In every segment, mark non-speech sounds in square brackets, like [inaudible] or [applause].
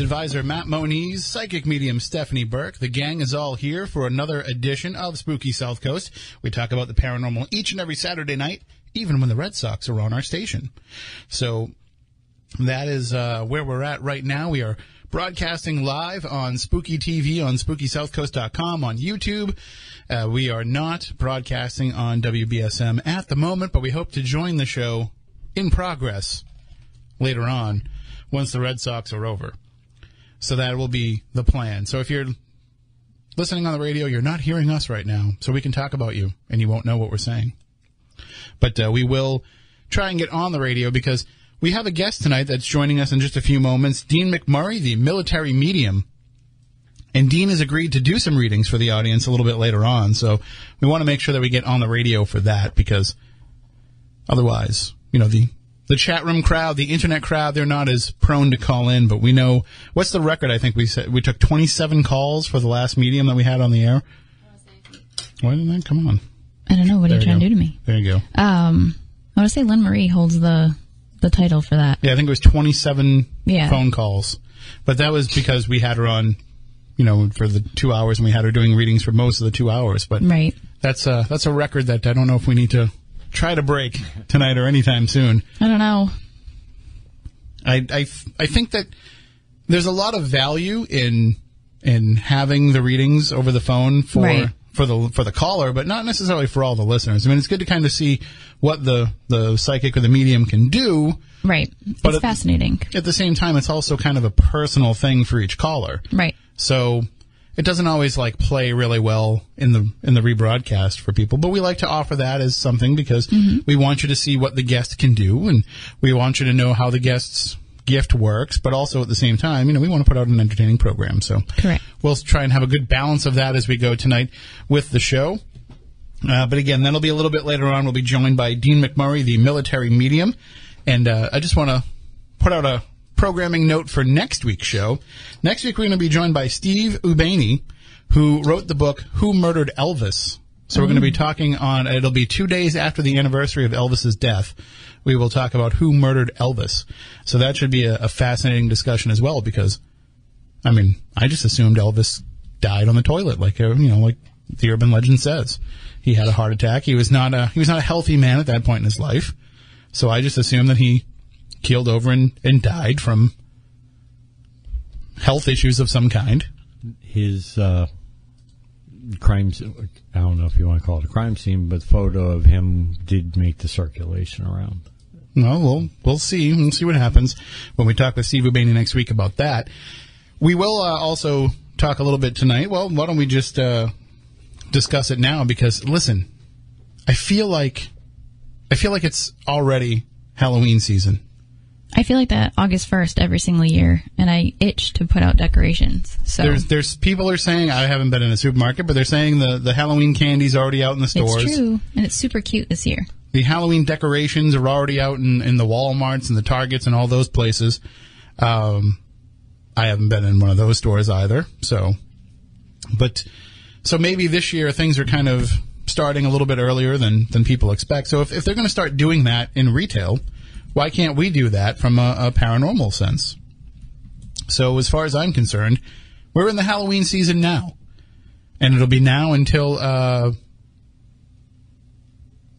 advisor Matt Moniz, psychic medium Stephanie Burke. The gang is all here for another edition of Spooky South Coast. We talk about the paranormal each and every Saturday night, even when the Red Sox are on our station. So that is uh, where we're at right now. We are broadcasting live on Spooky TV on SpookySouthCoast.com on YouTube. Uh, we are not broadcasting on WBSM at the moment, but we hope to join the show in progress later on once the Red Sox are over. So that will be the plan. So if you're listening on the radio, you're not hearing us right now, so we can talk about you and you won't know what we're saying. But uh, we will try and get on the radio because we have a guest tonight that's joining us in just a few moments, Dean McMurray, the military medium and Dean has agreed to do some readings for the audience a little bit later on. So we want to make sure that we get on the radio for that because otherwise, you know, the, the chat room crowd, the internet crowd, they're not as prone to call in, but we know what's the record? I think we said we took 27 calls for the last medium that we had on the air. Why didn't that come on? I don't know. What There are you you trying go. to do to me? There you go. Um, I want to say Lynn Marie holds the the title for that. Yeah, I think it was 27 Yeah. phone calls, but that was because we had her on, you know, for the two hours and we had her doing readings for most of the two hours, but Right. That's a that's a record that I don't know if we need to try to break tonight or anytime soon. I don't know. I I, I think that there's a lot of value in in having the readings over the phone for Right. for the for the caller, but not necessarily for all the listeners. I mean, it's good to kind of see what the the psychic or the medium can do. Right. But it's it- fascinating. At the same time, it's also kind of a personal thing for each caller. Right. So it doesn't always like play really well in the in the rebroadcast for people, but we like to offer that as something because we want you to see what the guest can do and we want you to know how the guest's gift works, but also at the same time, you know, we want to put out an entertaining program. So Correct. we'll try and have a good balance of that as we go tonight with the show. Uh, but again, that'll be a little bit later on. We'll be joined by Dean McMurray, the military medium. And uh, I just want to put out a programming note for next week's show. Next week, we're going to be joined by Steve Ubaney, who wrote the book Who Murdered Elvis. So we're going to be talking on, it'll be two days after the anniversary of Elvis's death. We will talk about who murdered Elvis. So that should be a, a fascinating discussion as well because I mean, I just assumed Elvis died on the toilet, like uh, you know, like the urban legend says. He had a heart attack. He was not a he was not a healthy man at that point in his life. So I just assumed that he keeled over and, and died from health issues of some kind. his uh, crime. s- I don't know if you want to call it a crime scene, but photo of him did make the circulation around. No, we'll we'll see. We'll see what happens when we talk with Steve Ubaney next week about that. We will uh, also talk a little bit tonight. Well, why don't we just uh, discuss it now? Because listen, I feel like I feel like it's already Halloween season. I feel like that August 1st every single year, and I itch to put out decorations. So There's there's people are saying I haven't been in a supermarket, but they're saying the the Halloween candy's already out in the stores. it's true, and it's super cute this year. The Halloween decorations are already out in, in the WalMarts and the Targets and all those places. Um, I haven't been in one of those stores either. So, but so maybe this year things are kind of starting a little bit earlier than than people expect. So if if they're going to start doing that in retail, why can't we do that from a, a paranormal sense? So as far as I'm concerned, we're in the Halloween season now, and it'll be now until. Uh,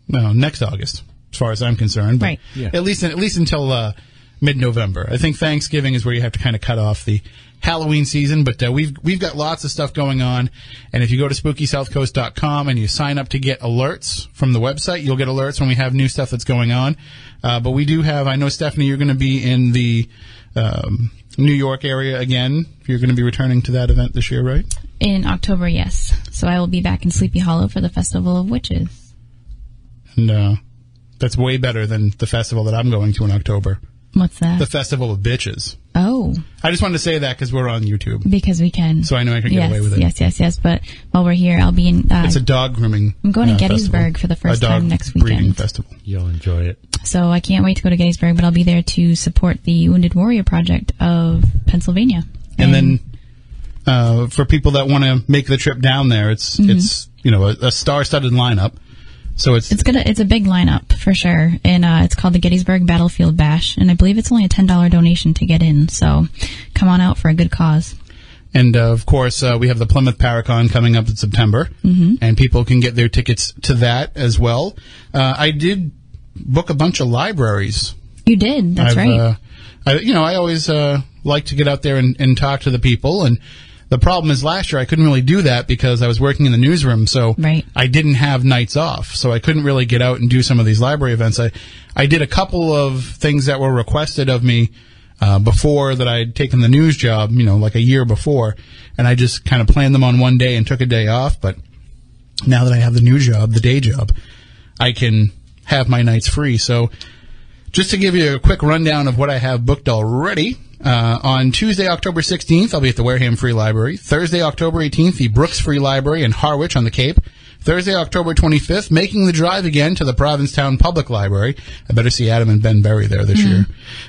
no, next August, as far as I'm concerned. But Right. Yeah. At least, at least until uh, mid-November. I think Thanksgiving is where you have to kind of cut off the Halloween season. But uh, we've we've got lots of stuff going on, and if you go to SpookySouthCoast.com and you sign up to get alerts from the website, you'll get alerts when we have new stuff that's going on. Uh, but we do have. I know Stephanie, you're going to be in the um, New York area again. You're going to be returning to that event this year, right? In October, yes. So I will be back in Sleepy Hollow for the Festival of Witches. And uh, that's way better than the festival that I'm going to in October. What's that? The Festival of Bitches. oh, I just wanted to say that because we're on YouTube, because we can. so I know I can get yes, away with it. yes, yes, yes. But while we're here, I'll be in. Uh, It's a dog grooming. I'm going to uh, Gettysburg festival. for the first a dog time next breeding weekend. festival. You'll enjoy it. So I can't wait to go to Gettysburg, but I'll be there to support the Wounded Warrior Project of Pennsylvania. And then uh, for people that want to make the trip down there, it's Mm-hmm. it's you know a, a star-studded lineup. So it's it's gonna it's a big lineup for sure, and uh, it's called the Gettysburg Battlefield Bash, and I believe it's only a ten dollar donation to get in. So come on out for a good cause. And uh, of course, uh, we have the Plymouth Paracon coming up in September, mm-hmm. and people can get their tickets to that as well. Uh, I did book a bunch of libraries. You did. That's I've, right. Uh, I, you know, I always uh, like to get out there and, and talk to the people and the problem is last year I couldn't really do that because I was working in the newsroom, so right. I didn't have nights off, so I couldn't really get out and do some of these library events. I I did a couple of things that were requested of me uh, before that I'd taken the news job, you know, like a year before, and I just kind of planned them on one day and took a day off. But now that I have the new job, the day job, I can have my nights free. So just to give you a quick rundown of what I have booked already. Uh, on Tuesday, October 16th, I'll be at the Wareham Free Library. Thursday, October 18th, the Brooks Free Library in Harwich on the Cape. Thursday, October 25th, making the drive again to the Provincetown Public Library. I better see Adam and Ben Berry there this mm-hmm. year.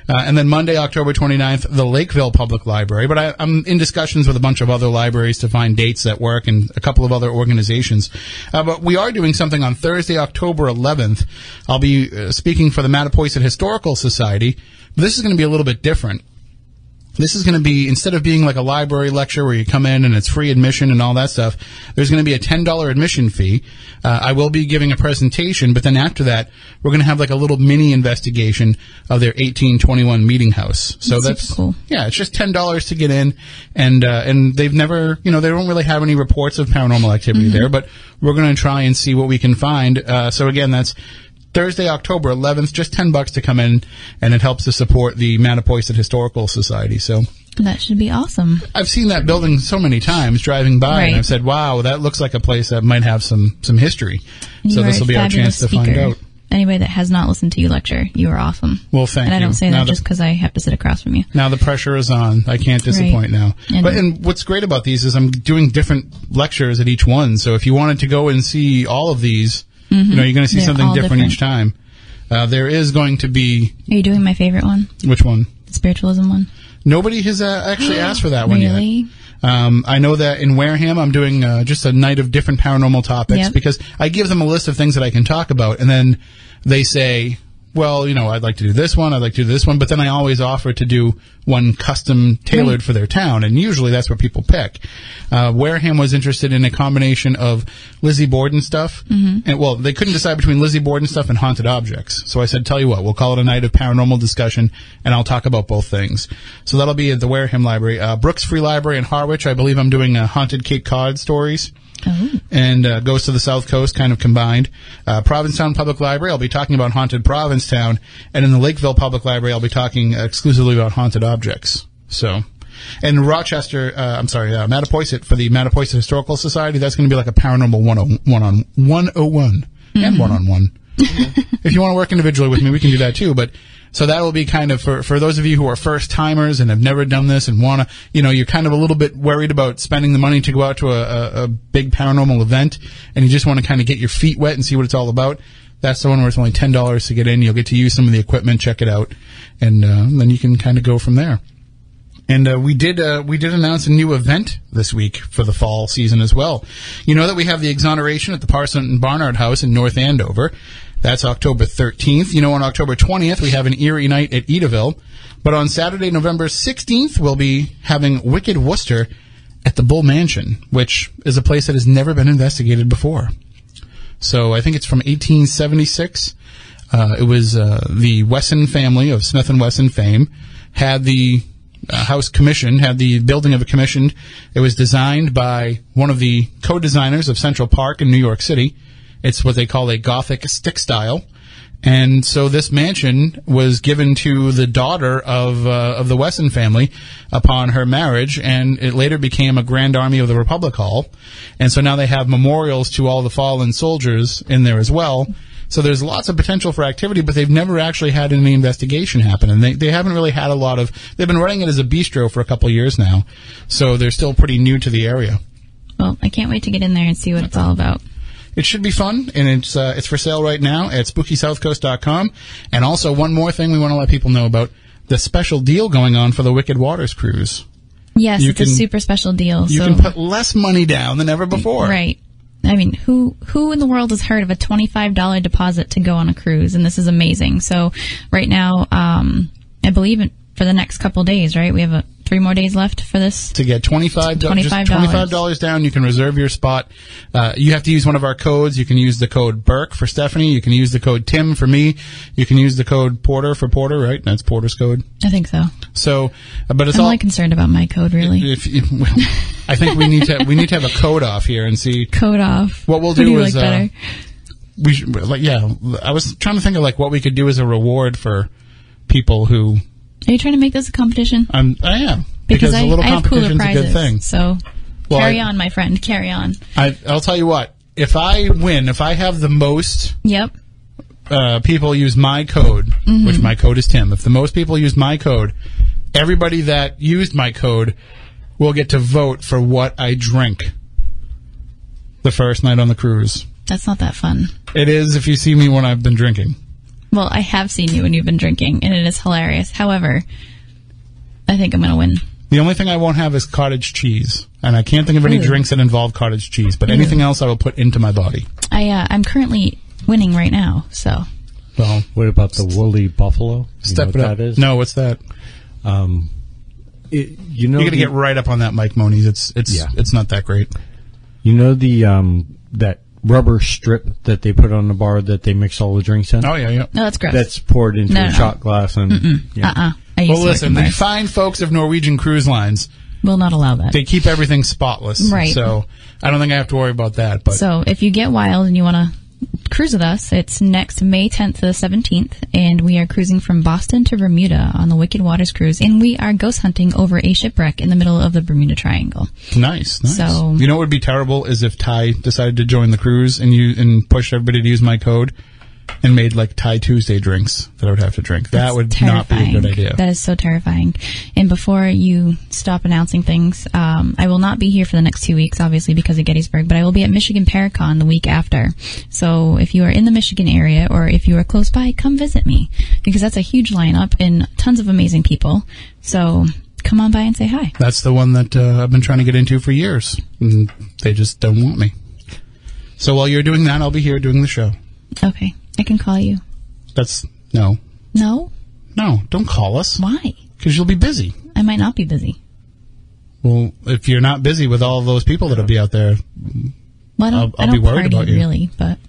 Uh, and then Monday, October 29th, the Lakeville Public Library. But I, am in discussions with a bunch of other libraries to find dates that work and a couple of other organizations. Uh, but we are doing something on Thursday, October 11th. I'll be uh, speaking for the Mattapoisett Historical Society. This is going to be a little bit different. This is going to be instead of being like a library lecture where you come in and it's free admission and all that stuff. There's going to be a ten dollar admission fee. Uh, I will be giving a presentation, but then after that, we're going to have like a little mini investigation of their 1821 meeting house. So that's, that's cool. Yeah, it's just ten dollars to get in, and uh, and they've never, you know, they don't really have any reports of paranormal activity mm-hmm. there, but we're going to try and see what we can find. Uh, so again, that's Thursday, October 11th, just 10 bucks to come in, and it helps to support the Mattapoisett Historical Society. So that should be awesome. I've seen that building so many times driving by, right. and I've said, "Wow, that looks like a place that might have some some history." You so this will be our chance speaker. to find out. Anybody that has not listened to you lecture, you are awesome. Well, thank and you. And I don't say now that the, just because I have to sit across from you. Now the pressure is on. I can't disappoint right. now. But and what's great about these is I'm doing different lectures at each one. So if you wanted to go and see all of these, mm-hmm. you know, you're going to see They're something different, different, each time. Uh, there is going to be. Are you doing my favorite one? Which one? The spiritualism one. Nobody has uh, actually [gasps] asked for that one really? yet. Um, I know that in Wareham, I'm doing uh, just a night of different paranormal topics yep. because I give them a list of things that I can talk about, and then they say, well, you know, I'd like to do this one, I'd like to do this one, but then I always offer to do one custom tailored right. for their town, and usually that's what people pick. Uh, Wareham was interested in a combination of Lizzie Borden stuff, mm-hmm. and well, they couldn't decide between Lizzie Borden stuff and haunted objects. So I said, tell you what, we'll call it a night of paranormal discussion, and I'll talk about both things. So that'll be at the Wareham Library. Uh, Brooks Free Library in Harwich, I believe I'm doing uh, haunted Cape Cod stories. Oh. And uh, goes to the South Coast, kind of combined. Uh, Provincetown Public Library, I'll be talking about haunted Provincetown, and in the Lakeville Public Library, I'll be talking exclusively about haunted objects. So, and Rochester, uh, I'm sorry, uh, Mattapoisett for the Mattapoisett Historical Society, that's going to be like a paranormal one on 101 mm-hmm. and one on one. [laughs] If you want to work individually with me, we can do that too. But so that will be kind of for, for those of you who are first timers and have never done this and want to, you know, you're kind of a little bit worried about spending the money to go out to a, a, a big paranormal event and you just want to kind of get your feet wet and see what it's all about. That's the one where it's only ten dollars to get in. You'll get to use some of the equipment, check it out, and uh, then you can kind of go from there. And uh, we did uh, we did announce a new event this week for the fall season as well. You know that we have the exoneration at the Parson and Barnard House in North Andover. That's October 13th. You know, on October 20th, we have an eerie night at Edaville. But on Saturday, November 16th, we'll be having Wicked Worcester at the Bull Mansion, which is a place that has never been investigated before. So I think it's from 1876. Uh, it was uh, the Wesson family of Smith and Wesson fame had the uh, house commissioned, had the building of it commissioned. It was designed by one of the co-designers of Central Park in New York City. It's what they call a Gothic stick style. And so this mansion was given to the daughter of uh, of the Wesson family upon her marriage, and it later became a Grand Army of the Republic Hall. And so now they have memorials to all the fallen soldiers in there as well. So there's lots of potential for activity, but they've never actually had any investigation happen, and they they haven't really had a lot of. They've been running it as a bistro for a couple years now, so they're still pretty new to the area. Well, I can't wait to get in there and see what it's all about it should be fun, and it's uh, it's for sale right now at SpookySouthCoast.com. And also, one more thing we want to let people know about the special deal going on for the Wicked Waters cruise. Yes, you it's can, a super special deal. You so. can put less money down than ever before. Right. I mean, who who in the world has heard of a twenty five dollar deposit to go on a cruise? And this is amazing. So right now, um, I believe for the next couple days, right? We have a, three more days left for this. to get $25, $25. $25 down. You can reserve your spot. Uh, you have to use one of our codes. You can use the code Burke for Stephanie. You can use the code Tim for me. You can use the code Porter for Porter, right? That's Porter's code. I think so. So, uh, but it's I'm all. only concerned about my code, really. if, if, well, I think we need to we need to have a code off here and see [laughs] Code off. What we'll do you is, like uh, we should, like yeah. I was trying to think of like what we could do as a reward for people who Are you trying to make this a competition? I'm I am Because, a I, little I have cooler a prizes. good thing. So Well, carry I- on, my friend. Carry on. I, I'll tell you what. If I win, if I have the most Yep. uh, people use my code, Mm-hmm. which my code is Tim. If the most people use my code, everybody that used my code will get to vote for what I drink the first night on the cruise. That's not that fun. It is if you see me when I've been drinking. Well, I have seen you when you've been drinking, and it is hilarious. However, I think I'm going to win. The only thing I won't have is cottage cheese, and I can't think of any Ooh. drinks that involve cottage cheese. But anything else, I will put into my body. I uh, I'm currently winning right now, so Well, What about the woolly buffalo? You step know it up. that is? No, what's that? Um, it, you know, You got to the- get right up on that, Mike Moniz. It's it's Yeah. it's not that great. you know the um that rubber strip that they put on the bar that they mix all the drinks in. Oh yeah, yeah. no, that's gross. That's poured into No, a no. shot glass and yeah. uh-uh. I Well, listen, the fine folks of Norwegian Cruise Lines, will not allow that. they keep everything spotless. Right. So I don't think I have to worry about that. But So if you get wild and you want to cruise with us, it's next May 10th to the 17th, and we are cruising from Boston to Bermuda on the Wicked Waters cruise, and we are ghost hunting over a shipwreck in the middle of the Bermuda Triangle. nice, nice. So- you know what would be terrible is if Ty decided to join the cruise and you and pushed everybody to use my code and made like Thai Tuesday drinks that I would have to drink. that That's would not be a good idea. That is so terrifying. And before you stop announcing things, um, I will not be here for the next two weeks, obviously because of Gettysburg, but I will be at Michigan Paracon the week after. So if you are in the Michigan area or if you are close by, come visit me because that's a huge lineup and tons of amazing people. So come on by and say hi. That's the one that uh, I've been trying to get into for years, and they just don't want me. So while you're doing that, I'll be here doing the show. Okay, I can call you. That's no, No, no, don't call us why? because you'll be busy. I might not be busy. Well, if you're not busy with all of those people that'll be out there, Well, I'll- I'll be worried about you. really, but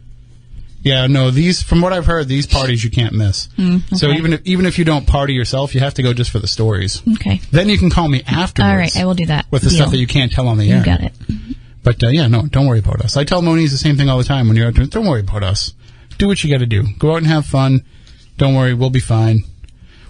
Yeah, no. These, from what I've heard, these parties you can't miss. So okay. even if even if you don't party yourself, you have to go just for the stories. okay. Then you can call me afterwards. All right, I will do that. with the Deal. stuff that you can't tell on the air. You got it. But uh, yeah, no, don't worry about us. I tell Moniz the same thing all the time when you're out there. Don't worry about us. Do what you got to do. Go out and have fun. Don't worry, we'll be fine.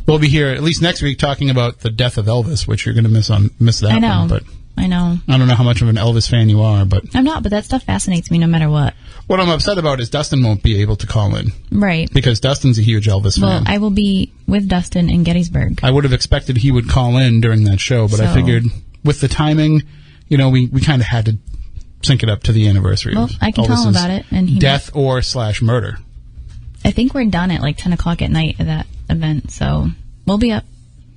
We'll be here at least next week talking about the death of Elvis, which you're going to miss on miss that I know. one. But I know. I don't know how much of an Elvis fan you are. But I'm not, but that stuff fascinates me no matter what. what I'm upset about is Dustin won't be able to call in Right. because Dustin's a huge Elvis Well, fan. Well, I will be with Dustin in Gettysburg. I would have expected he would call in during that show, but I figured with the timing, you know, we, we kind of had to sync it up to the anniversary. Well, of I can tell him about it, and he death or slash murder. I think we're done at like 10 o'clock at night at that event, so we'll be up.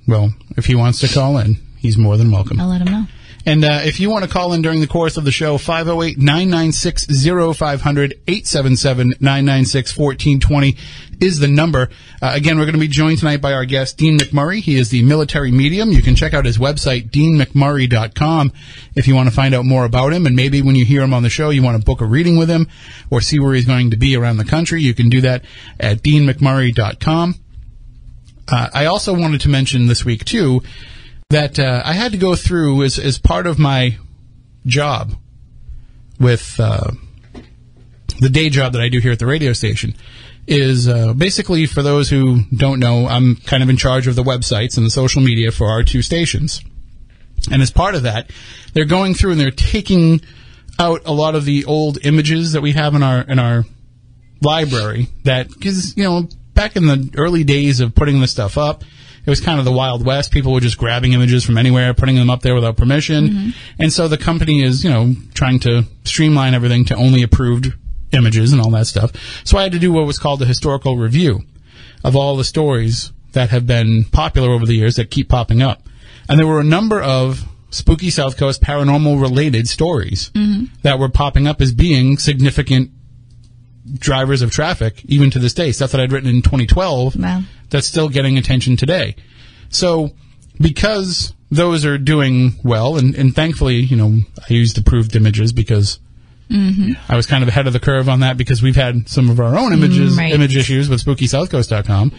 Well, if he wants to call in, he's more than welcome. I'll let him know. And uh, if you want to call in during the course of the show, 508 996 0500 877 996 1420 is the number. Uh, again, we're going to be joined tonight by our guest, Dean McMurray. He is the military medium. You can check out his website, deanmcmurray.com, if you want to find out more about him. And maybe when you hear him on the show, you want to book a reading with him or see where he's going to be around the country. You can do that at deanmcmurray.com. Uh, I also wanted to mention this week, too, that uh, I had to go through as, as part of my job with uh, the day job that I do here at the radio station is uh, basically for those who don't know, I'm kind of in charge of the websites and the social media for our two stations. And as part of that, they're going through and they're taking out a lot of the old images that we have in our in our library that because you know back in the early days of putting this stuff up it was kind of the wild west. People were just grabbing images from anywhere putting them up there without permission. And so the company is you know trying to streamline everything to only approved images and all that stuff so i had to do what was called a historical review of all the stories that have been popular over the years that keep popping up and there were a number of spooky South Coast paranormal related stories mm-hmm. that were popping up as being significant drivers of traffic, even to this day. Stuff that I'd written in 2012 Wow. that's still getting attention today. So, because those are doing well, and, and thankfully, you know, I used approved images because I was kind of ahead of the curve on that because we've had some of our own images, Mm, right. image issues with SpookySouthCoast.com.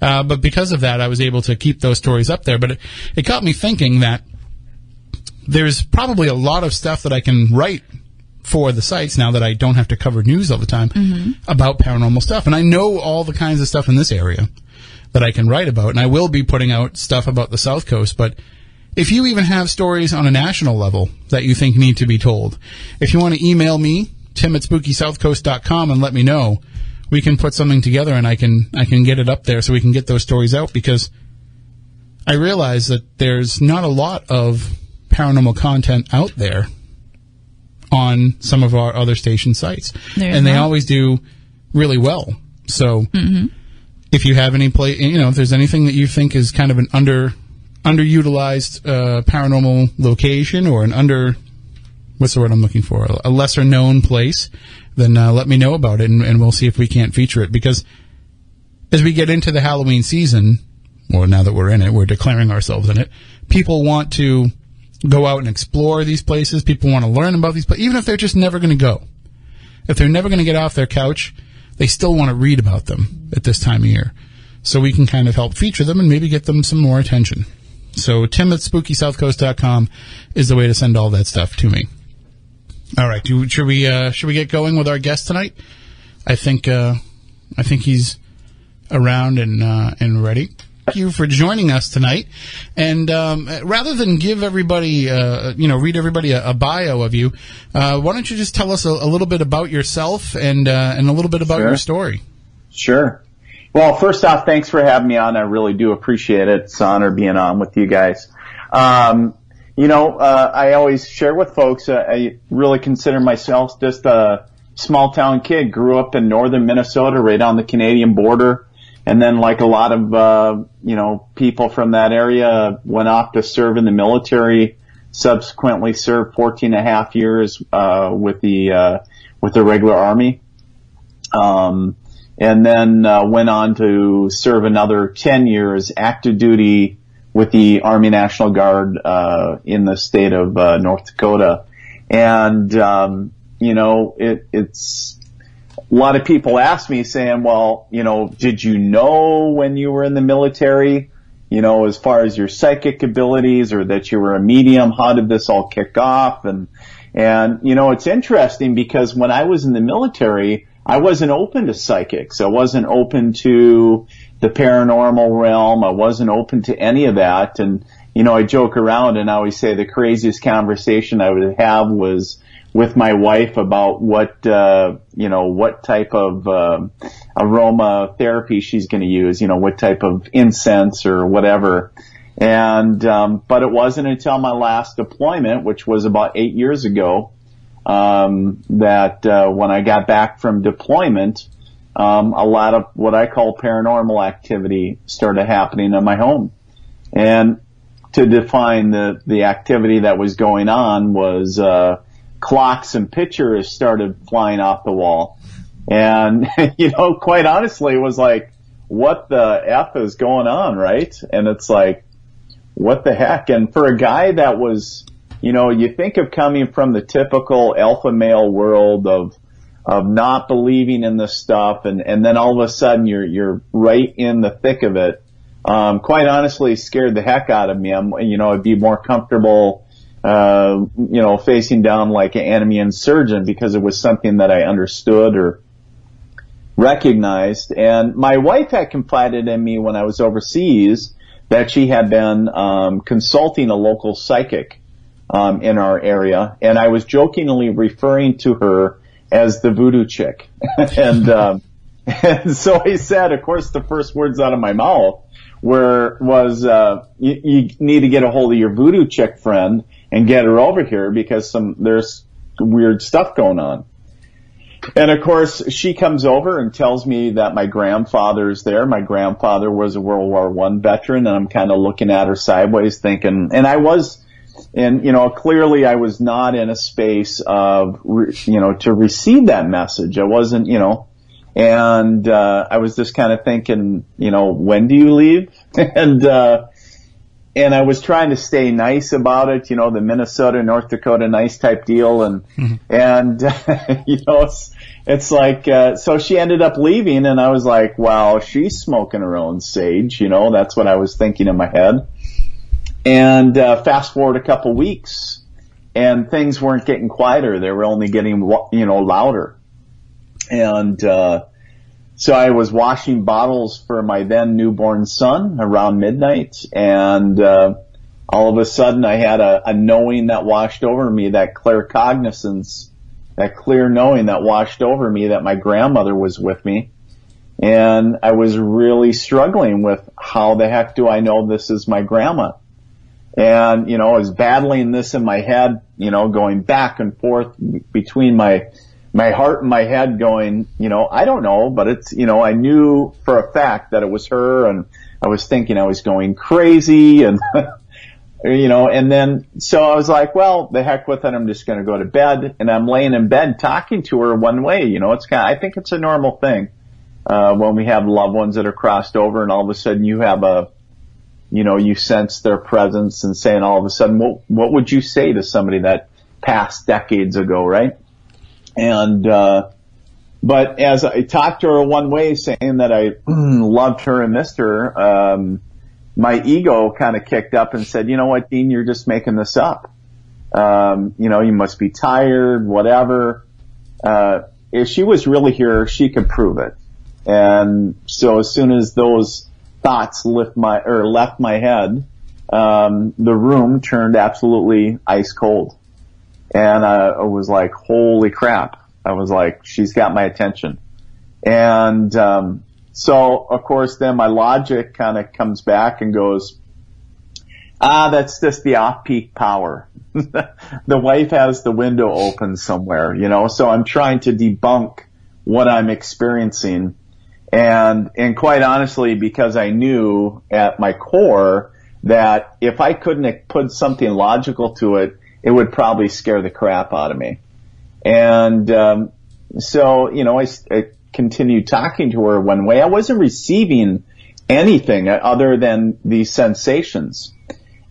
Uh, but because of that, I was able to keep those stories up there. But it, it got me thinking that there's probably a lot of stuff that I can write for the sites now that I don't have to cover news all the time about paranormal stuff. And I know all the kinds of stuff in this area that I can write about. And I will be putting out stuff about the South Coast. But if you even have stories on a national level that you think need to be told, if you want to email me, tim at spookysouthcoast.com and let me know, we can put something together and I can, I can get it up there so we can get those stories out because I realize that there's not a lot of paranormal content out there on some of our other station sites. There's and they not. always do really well. So mm-hmm. if you have any play, you know, if there's anything that you think is kind of an under underutilized uh, paranormal location or an under what's the word I'm looking for a lesser known place, then uh, let me know about it and, and we'll see if we can't feature it because as we get into the Halloween season, or now that we're in it, we're declaring ourselves in it. People want to go out and explore these places. People want to learn about these places, even if they're just never going to go. If they're never going to get off their couch, they still want to read about them at this time of year. So we can kind of help feature them and maybe get them some more attention. So Tim at SpookySouthCoast.com is the way to send all that stuff to me. All right, do, should we uh, should we get going with our guest tonight? I think uh, I think he's around and uh, and ready. Thank you for joining us tonight. And um, rather than give everybody, uh, you know, read everybody a, a bio of you, uh, why don't you just tell us a, a little bit about yourself and uh, and a little bit about Sure. your story? Sure. Well, first off, thanks for having me on. I really do appreciate it. It's an honor being on with you guys. Um, you know, uh, I always share with folks, uh, I really consider myself just a small town kid. Grew up in northern Minnesota, right on the Canadian border. And then like a lot of, uh, you know, people from that area went off to serve in the military, subsequently served 14 and a half years, uh, with the, uh, with the regular army. Um, and then uh, went on to serve another 10 years active duty with the Army National Guard uh, in the state of uh, North Dakota. And, um, you know, it, it's a lot of people ask me saying, well, you know, did you know when you were in the military, you know, as far as your psychic abilities or that you were a medium? How did this all kick off? And, and, you know, it's interesting because when I was in the military, I wasn't open to psychics. I wasn't open to the paranormal realm. I wasn't open to any of that. And, you know, I joke around and I always say the craziest conversation I would have was with my wife about what, uh, you know, what type of, uh, aroma therapy she's going to use, you know, what type of incense or whatever. And, um, but it wasn't until my last deployment, which was about eight years ago, um, that uh, when I got back from deployment, um, a lot of what I call paranormal activity started happening in my home. And to define the the activity that was going on was uh, clocks and pictures started flying off the wall, and [laughs] you know, quite honestly, it was like, what the f is going on, right? And it's like, what the heck? And for a guy that was you know, you think of coming from the typical alpha male world of of not believing in this stuff, and and then all of a sudden you're you're right in the thick of it. Um, quite honestly, scared the heck out of me. I'm, you know, I'd be more comfortable, uh, you know, facing down like an enemy insurgent because it was something that I understood or recognized. And my wife had confided in me when I was overseas that she had been um, consulting a local psychic um, in our area, and I was jokingly referring to her as the voodoo chick. [laughs] and, um, [laughs] and so I said, of course, the first words out of my mouth were was uh, you, you need to get a hold of your voodoo chick friend and get her over here because some there's weird stuff going on. And of course, she comes over and tells me that my grandfather's there. My grandfather was a World War One veteran, and I'm kind of looking at her sideways, thinking. And I was and you know, clearly I was not in a space of, re- you know, to receive that message. I wasn't, you know, and, uh, I was just kind of thinking, you know, when do you leave? [laughs] and, uh, and I was trying to stay nice about it, you know, the Minnesota, North Dakota nice type deal. And, and, [laughs] you know, it's, it's like, uh, so she ended up leaving and I was like, well, she's smoking her own sage, you know, that's what I was thinking in my head. And, uh, fast forward a couple weeks and things weren't getting quieter. They were only getting, you know, louder. And, uh, so I was washing bottles for my then newborn son around midnight and, uh, all of a sudden I had a, a knowing that washed over me, that clear cognizance, that clear knowing that washed over me that my grandmother was with me. And I was really struggling with how the heck do I know this is my grandma? And, you know, I was battling this in my head, you know, going back and forth between my, my heart and my head going, you know, I don't know, but it's, you know, I knew for a fact that it was her and I was thinking I was going crazy and, [laughs] you know, and then, so I was like, well, the heck with it. I'm just going to go to bed and I'm laying in bed talking to her one way. You know, it's kind of, I think it's a normal thing, uh, when we have loved ones that are crossed over and all of a sudden you have a, you know, you sense their presence and saying all of a sudden, what, what would you say to somebody that passed decades ago, right? And, uh, but as I talked to her one way saying that I [clears throat] loved her and missed her, um, my ego kind of kicked up and said, you know what, Dean, you're just making this up. Um, you know, you must be tired, whatever. Uh, if she was really here, she could prove it. And so as soon as those thoughts lift my, or left my head, um, the room turned absolutely ice cold. And, uh, I was like, holy crap. I was like, she's got my attention. And, um, so of course then my logic kind of comes back and goes, ah, that's just the off-peak power. [laughs] the wife has the window open somewhere, you know, so I'm trying to debunk what I'm experiencing. And, and quite honestly, because I knew at my core that if I couldn't put something logical to it, it would probably scare the crap out of me. And, um, so, you know, I, I continued talking to her one way. I wasn't receiving anything other than these sensations.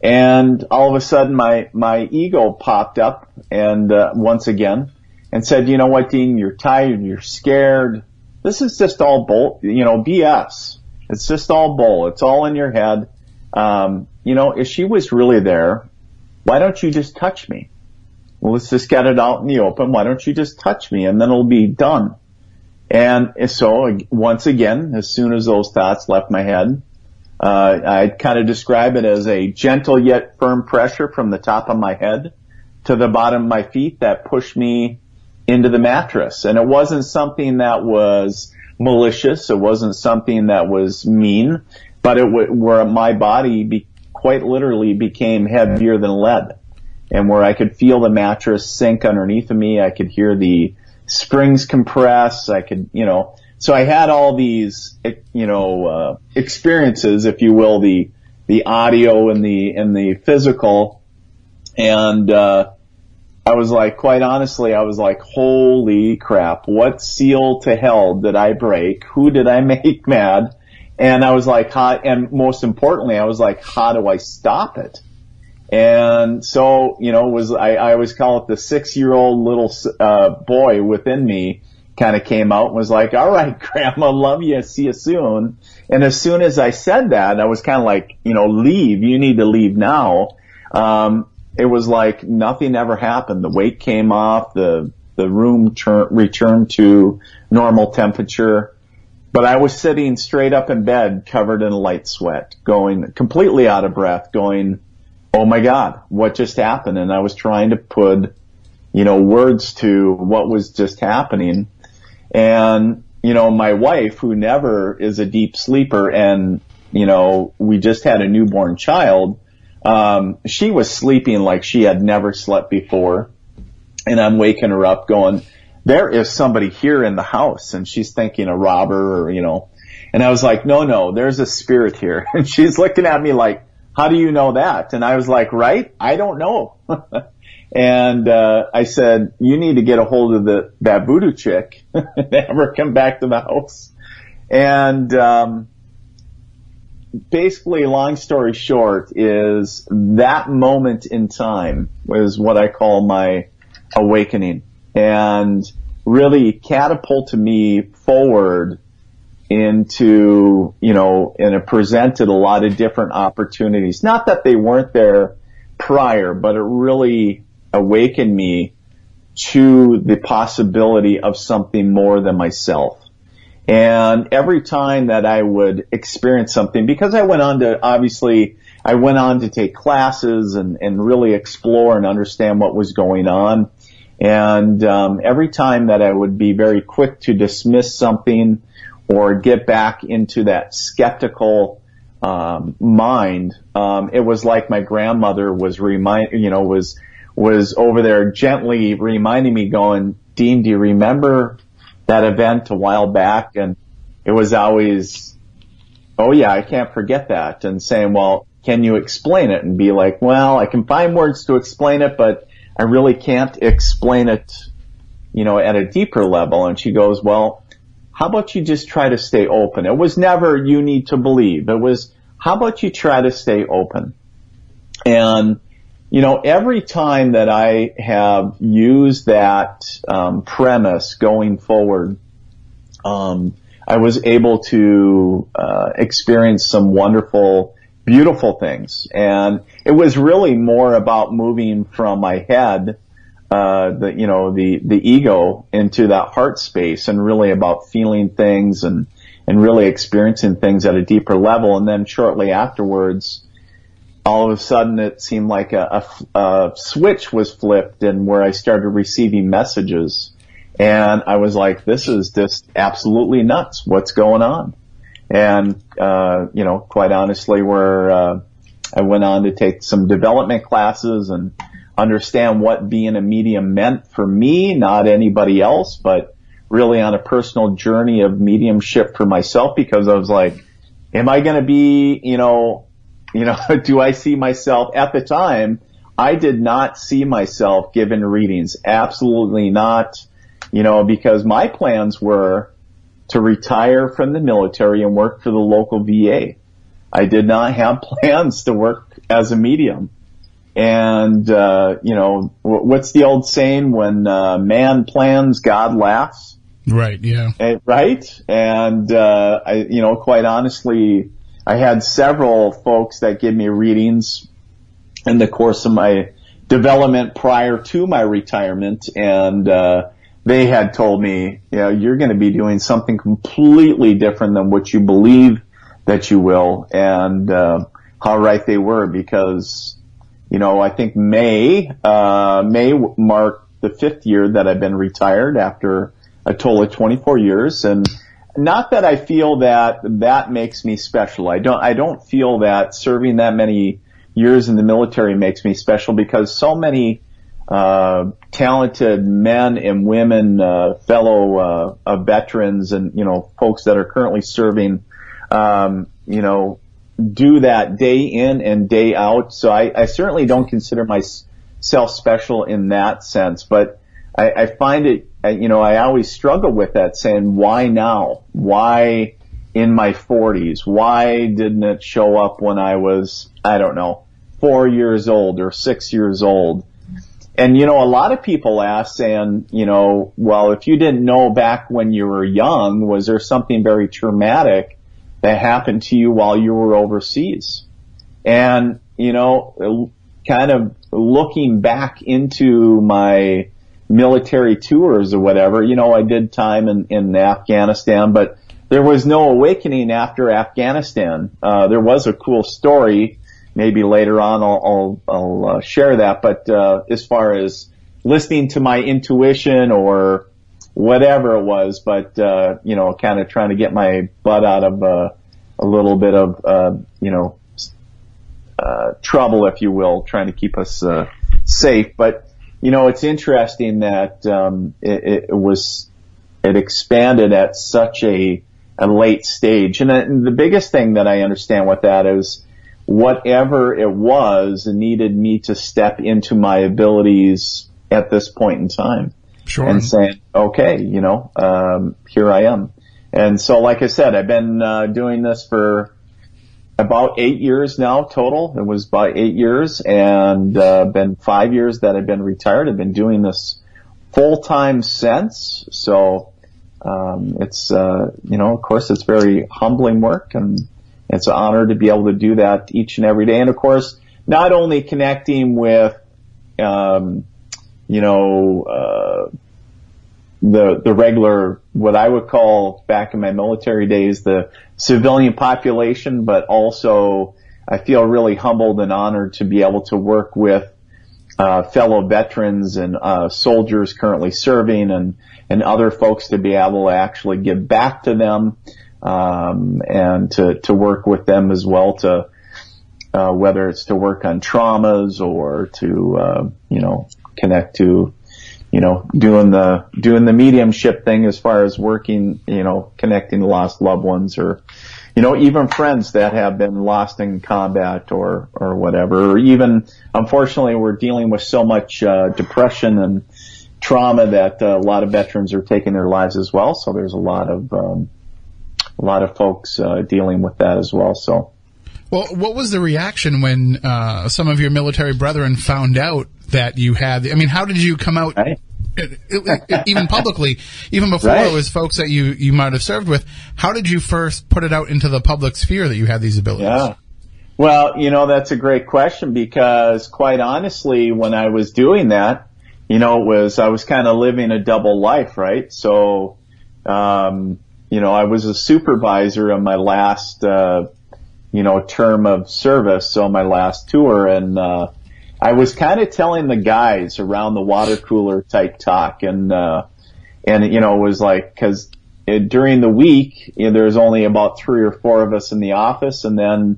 And all of a sudden my, my ego popped up and, uh, once again and said, you know what, Dean, you're tired, you're scared. This is just all bull, you know, BS. It's just all bull. It's all in your head. Um, you know, if she was really there, why don't you just touch me? Well, let's just get it out in the open. Why don't you just touch me and then it'll be done? And so once again, as soon as those thoughts left my head, uh, I kind of describe it as a gentle yet firm pressure from the top of my head to the bottom of my feet that pushed me into the mattress. And it wasn't something that was malicious. It wasn't something that was mean, but it w- where my body be- quite literally became heavier than lead and where I could feel the mattress sink underneath of me. I could hear the springs compress. I could, you know, so I had all these, you know, uh, experiences, if you will, the, the audio and the, and the physical. And, uh, I was like, quite honestly, I was like, holy crap, what seal to hell did I break? Who did I [laughs] make mad? And I was like, how, and most importantly, I was like, how do I stop it? And so, you know, was, I, I always call it the six year old little, uh, boy within me kind of came out and was like, all right, [laughs] grandma, love you. See you soon. And as soon as I said that, I was kind of like, you know, leave. You need to leave now. Um, it was like nothing ever happened. The weight came off. The, the room tur- returned to normal temperature. But I was sitting straight up in bed covered in a light sweat, going completely out of breath, going, oh my God, what just happened? And I was trying to put, you know, words to what was just happening. And, you know, my wife, who never is a deep sleeper and, you know, we just had a newborn child, um, she was sleeping like she had never slept before. And I'm waking her up going, there is somebody here in the house and she's thinking a robber or, you know, and I was like, no, no, there's a spirit here. [laughs] And she's looking at me like, how do you know that? And I was like, right? I don't know. [laughs] and, uh, I said, you need to get a hold of the, that voodoo chick and [laughs] have her come back to the house. And, um, basically, long story short, is that moment in time was what I call my awakening and really catapulted me forward into, you know, and it presented a lot of different opportunities. Not that they weren't there prior, but it really awakened me to the possibility of something more than myself. And every time that I would experience something, because I went on to, obviously, I went on to take classes and, and really explore and understand what was going on. And um, every time that I would be very quick to dismiss something or get back into that skeptical um, mind, um, it was like my grandmother was remind, you know, was was over there gently reminding me, going, Dean, do you remember that event a while back? And it was always, oh yeah, I can't forget that. And saying, well, can you explain it? And be like, well, I can find words to explain it, but I really can't explain it, you know, at a deeper level. And she goes, well, how about you just try to stay open? It was never you need to believe. It was how about you try to stay open? And you know, every time that I have used that um, premise going forward, um, I was able to uh, experience some wonderful, beautiful things, and it was really more about moving from my head uh, the you know the the ego into that heart space and really about feeling things and and really experiencing things at a deeper level. And then shortly afterwards all of a sudden it seemed like a, a, a switch was flipped and where I started receiving messages. And I was like this is just absolutely nuts. What's going on? And uh, you know quite honestly where uh, I went on to take some development classes and understand what being a medium meant for me, not anybody else, but really on a personal journey of mediumship for myself because I was like, am I going to be, you know, you know, [laughs] do I see myself at the time? I did not see myself given readings. Absolutely not, you know, because my plans were to retire from the military and work for the local VA. I did not [laughs] have plans to work as a medium. And, uh, you know, what's the old saying when, uh, man plans, God laughs? Right, yeah. And, right? And, uh, I, you know, quite honestly, I had several folks that give me readings in the course of my development prior to my retirement and, uh, they had told me, you know, you're going to be doing something completely different than what you believe that you will. And, uh, how right they were because you know, I think May, uh, May marked the fifth year that I've been retired after a total of 24 years. And not that I feel that that makes me special. I don't, I don't feel that serving that many years in the military makes me special because so many, uh, talented men and women, uh, fellow, uh, veterans and, you know, folks that are currently serving, um, you know, do that day in and day out. So I, I certainly don't consider myself special in that sense, but I, I find it, you know, I always struggle with that saying, why now? Why in my forties? Why didn't it show up when I was, I don't know, four years old or six years old? And you know, a lot of people ask saying, you know, well, if you didn't know back when you were young, was there something very traumatic? that happened to you while you were overseas. And, you know, kind of looking back into my military tours or whatever, you know, I did time in, in Afghanistan, but there was no awakening after Afghanistan. Uh, there was a cool story. Maybe later on I'll, I'll, I'll uh, share that. But, uh, as far as listening to my intuition or, whatever it was, but, uh, you know, kind of trying to get my butt out of, uh, a little bit of, uh, you know, uh, trouble, if you will, trying to keep us, uh, safe. But, you know, it's interesting that, um, it, it was, it expanded at such a, a late stage. And, and the biggest thing that I understand with that is, whatever it was needed me to step into my abilities at this point in time Sure. and saying, okay, you know, um, here I am. And so, like I said, I've been uh, doing this for about eight years now total. It was about eight years and uh, been five years that I've been retired. I've been doing this full time since. So um, it's uh, you know, of course, it's very humbling work, and it's an honor to be able to do that each and every day. And of course, not only connecting with um, you know, uh, the, the regular, what I would call back in my military days, the civilian population, but also I feel really humbled and honored to be able to work with, uh, fellow veterans and, uh, soldiers currently serving and, and other folks to be able to actually give back to them, um, and to, to work with them as well to, uh, whether it's to work on traumas or to, uh, you know, connect to, you know, doing the, doing the mediumship thing as far as working, you know, connecting lost loved ones or, you know, even friends that have been lost in combat or, or whatever, or even, unfortunately, we're dealing with so much, uh, depression and trauma that uh, a lot of veterans are taking their lives as well. So there's a lot of, um, a lot of folks, uh, dealing with that as well. So, Well, what was the reaction when uh, some of your military brethren found out that you had? I mean, how did you come out? right. [laughs] it- it- it- even publicly, even before Right. it was folks that you, you might have served with, how did you first put it out into the public sphere that you had these abilities? Yeah. Well, you know, that's a great question because quite honestly, when I was doing that, you know, it was, I was kind of living a double life, right? So, um, you know, I was a supervisor on my last, uh, you know, term of service, so my last tour, and, uh, I was kind of telling the guys around the water cooler type talk. And, uh, and, you know, it was like, cause it, during the week, you know, there was only about three or four of us in the office. And then,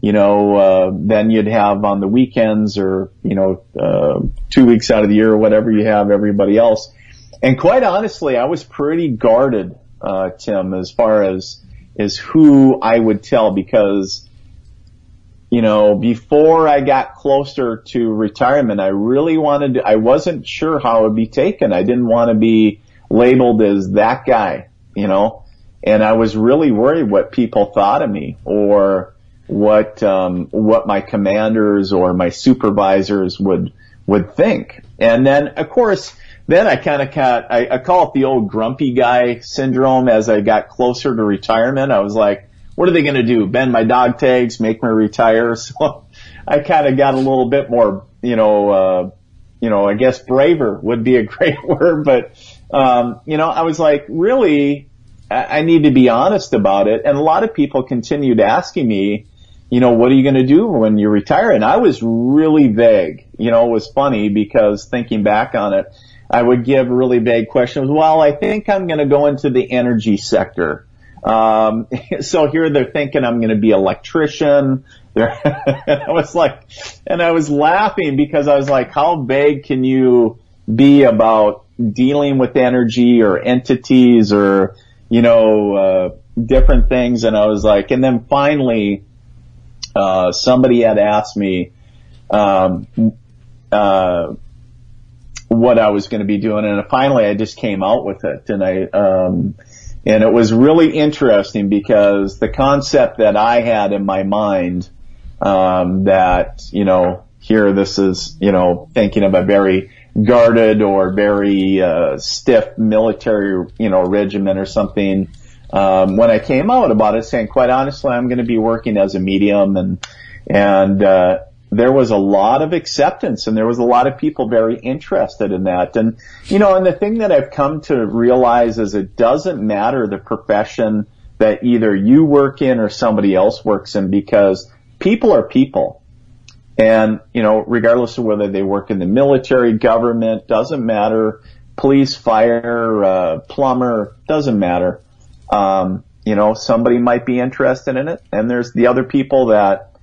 you know, uh, then you'd have on the weekends or, you know, uh, two weeks out of the year or whatever you have everybody else. And quite honestly, I was pretty guarded, uh, Tim, as far as, as who I would tell because, you know, before I got closer to retirement, I really wanted to, I wasn't sure how it would be taken. I didn't want to be labeled as that guy, you know, and I was really worried what people thought of me or what, um, what my commanders or my supervisors would, would think. And then, of course, then I kind of got, I, I call it the old grumpy guy syndrome as I got closer to retirement. I was like, what are they going to do? Bend my dog tags, make me retire? [laughs] So I kind of got a little bit more, you know, uh, you know, I guess braver would be a [laughs] great word, but, um, you know, I was like, really, I, I need to be honest about it. And a lot of people continued asking me, you know, what are you going to do when you retire? And I was really vague. You know, it was funny because thinking back on it, I would give really vague questions. Well, I think I'm going to go into the energy sector. Um, [laughs] so here they're thinking I'm going to be electrician. [laughs] I was like, and I was laughing because I was like, how vague can you be about dealing with energy or entities or, you know, uh, different things? And I was like, and then finally, uh, somebody had asked me, um, uh, what I was going to be doing. And finally I just came out with it and I, um, and it was really interesting because the concept that I had in my mind, um, that, you know, here this is, you know, thinking of a very guarded or very, uh, stiff military, you know, regiment or something. Um, when I came out about it saying, quite honestly, I'm going to be working as a medium and, and, uh, there was a lot of acceptance and there was a lot of people very interested in that. And, you know, and the thing that I've come to realize is it doesn't matter the profession that either you work in or somebody else works in because people are people. And, you know, regardless of whether they work in the military, government, doesn't matter, police, fire, uh, plumber, doesn't matter. Um, you know, somebody might be interested in it and there's the other people that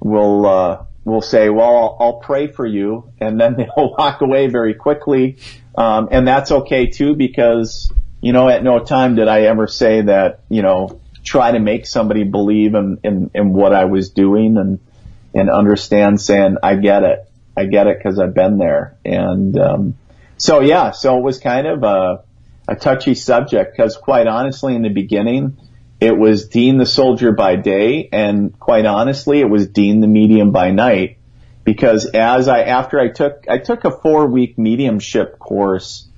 will, uh, will say, well, I'll, I'll pray for you. And then [laughs] they'll walk away very quickly. Um, and that's okay too because, you know, at no time did I ever say that, you know, try to make somebody believe in, in, in what I was doing and, and understand saying, I get it. I get it because I've been there. And, um, so yeah, so it was kind of a, a touchy subject because quite honestly in the beginning, it was Dean the soldier by day and quite honestly, it was Dean the medium by night because as I, after I took, I took a four week mediumship course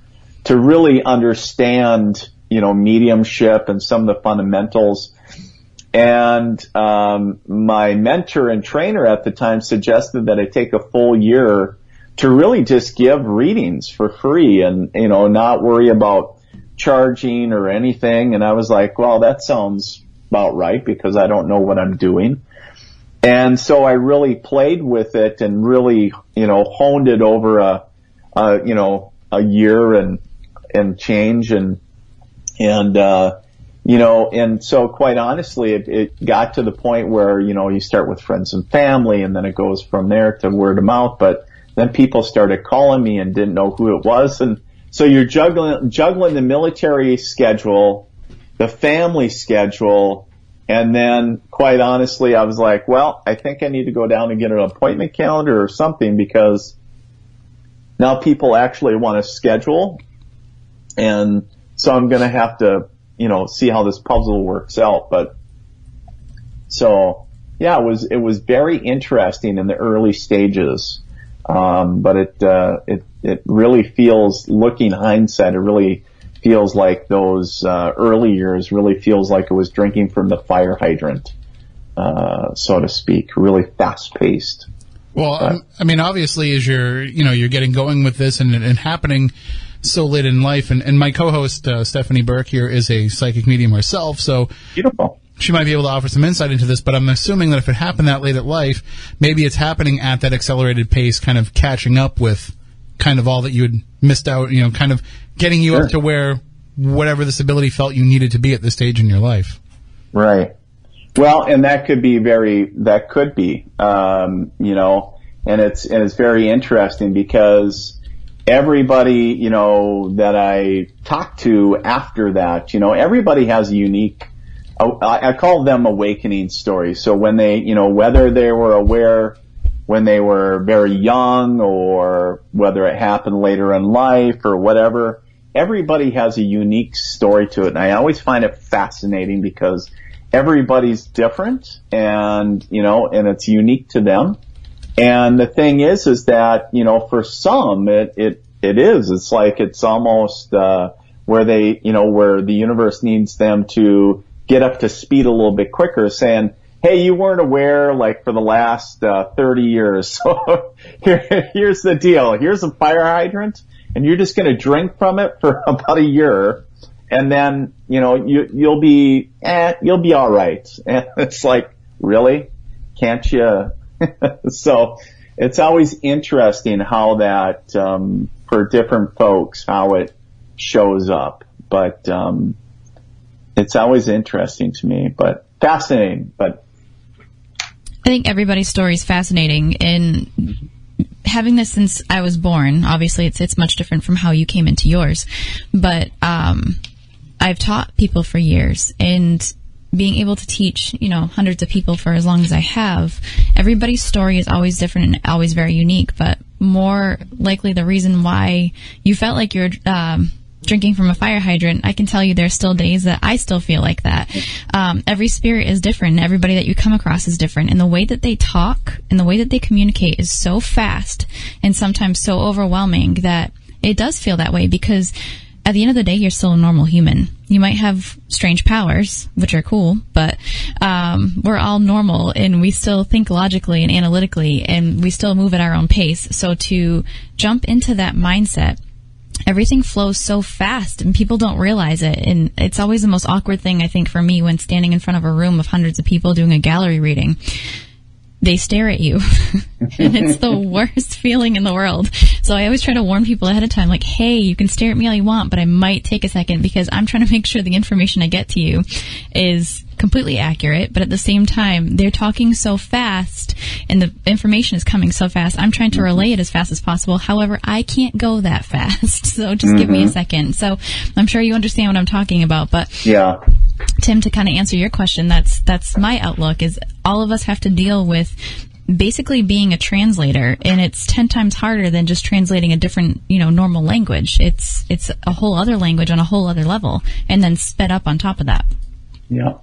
to really understand, you know, mediumship and some of the fundamentals. And um, my mentor and trainer at the time suggested that I take a full year to really just give readings for free and, you know, not worry about charging or anything. And I was like, well, that sounds about right because I don't know what I'm doing. And so I really played with it and really, you know, honed it over a, a you know, a year and, and change and, and, uh, you know, and so quite honestly, it, it got to the point where, you know, you start with friends and family and then it goes from there to word of mouth. But then people started calling me and didn't know who it was. And so you're juggling, juggling the military schedule, the family schedule, and then quite honestly, I was like, well, I think I need to go down and get an appointment calendar or something because now people actually want to schedule. And so I'm going to have to you know, see how this puzzle works out. But so yeah, it was, it was very interesting in the early stages. Um, but it, uh, it, it really feels looking hindsight, it really feels like those, uh, early years really feels like it was drinking from the fire hydrant, uh, so to speak, really fast paced. Well, I mean, obviously, as you're, you know, you're getting going with this and, and happening so late in life, and, and my co-host uh, Stephanie Burke here is a psychic medium herself, so beautiful. She might be able to offer some insight into this, but I'm assuming that if it happened that late at life, maybe it's happening at that accelerated pace, kind of catching up with kind of all that you had missed out, you know, kind of getting you sure. up to where whatever this ability felt you needed to be at this stage in your life. Right. Well, and that could be very, that could be, um, you know, and it's, and it's very interesting because everybody, you know, that I talk to after that, you know, everybody has a unique, I call them awakening stories. So when they, you know, whether they were aware when they were very young or whether it happened later in life or whatever, everybody has a unique story to it. And I always find it fascinating because everybody's different and, you know, and it's unique to them. And the thing is, is that, you know, for some, it, it, it is. It's like, it's almost, uh, where they, you know, where the universe needs them to get up to speed a little bit quicker saying, Hey, you weren't aware like for the last, uh, 30 years. [laughs] So here, here's the deal. Here's a fire hydrant and you're just going to drink from it for [laughs] about a year. And then, you know, you, you'll be, eh, you'll be all right. [laughs] And it's like, really? Can't you, so it's always interesting how that um, for different folks how it shows up, but um, it's always interesting to me, but fascinating. But I think everybody's story is fascinating, and having this since I was born, obviously it's it's much different from how you came into yours, but um, I've taught people for years, and being able to teach, you know, hundreds of people for as long as I have, everybody's story is always different and always very unique. But more likely, the reason why you felt like you're um, drinking from a fire hydrant, I can tell you there's still days that I still feel like that. Um, every spirit is different. Everybody that you come across is different, and the way that they talk and the way that they communicate is so fast and sometimes so overwhelming that it does feel that way because at the end of the day, you're still a normal human. You might have strange powers, which are cool, but um, we're all normal and we still think logically and analytically and we still move at our own pace. So to jump into that mindset, everything flows so fast and people don't realize it. And it's always the most awkward thing, I think, for me when standing in front of a room of hundreds of people doing a gallery reading they stare at you [laughs] and it's the [laughs] worst feeling in the world. So I always try to warn people ahead of time, like, hey, you can stare at me all you want, but I might take a second because I'm trying to make sure the information I get to you is completely accurate, but at the same time, they're talking so fast and the information is coming so fast. I'm trying to relay it as fast as possible. However, I can't go that [laughs] fast. So just mm-hmm. give me a mm-hmm. second. So I'm sure you understand what I'm talking about, but yeah Tim, to kind of answer your question, that's that's my outlook. Is all of us have to deal with basically being a translator, and it's ten times harder than just translating a different, you know, normal language. It's it's a whole other language on a whole other level, and then sped up on top of that. Yeah.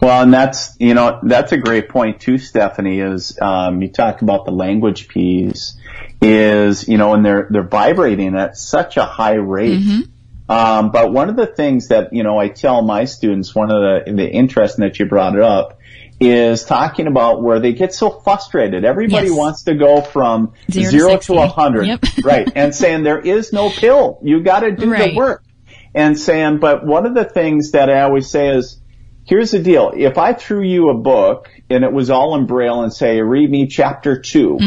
Well, and that's you know that's a great point too, Stephanie. Is um, you talk about the language piece, is you know, and they're they're vibrating at such a high rate. Um, but one of the things that you know I tell my students, one of the the interesting that you brought it up, is talking about where they get so frustrated. Everybody Yes. wants to go from Zero to zero, 60. to a hundred, Yep. [laughs] right? And saying there is no pill. You got to do Right. the work. And saying, but one of the things that I always say is, here's the deal. If I threw you a book and it was all in braille and say, read me chapter 2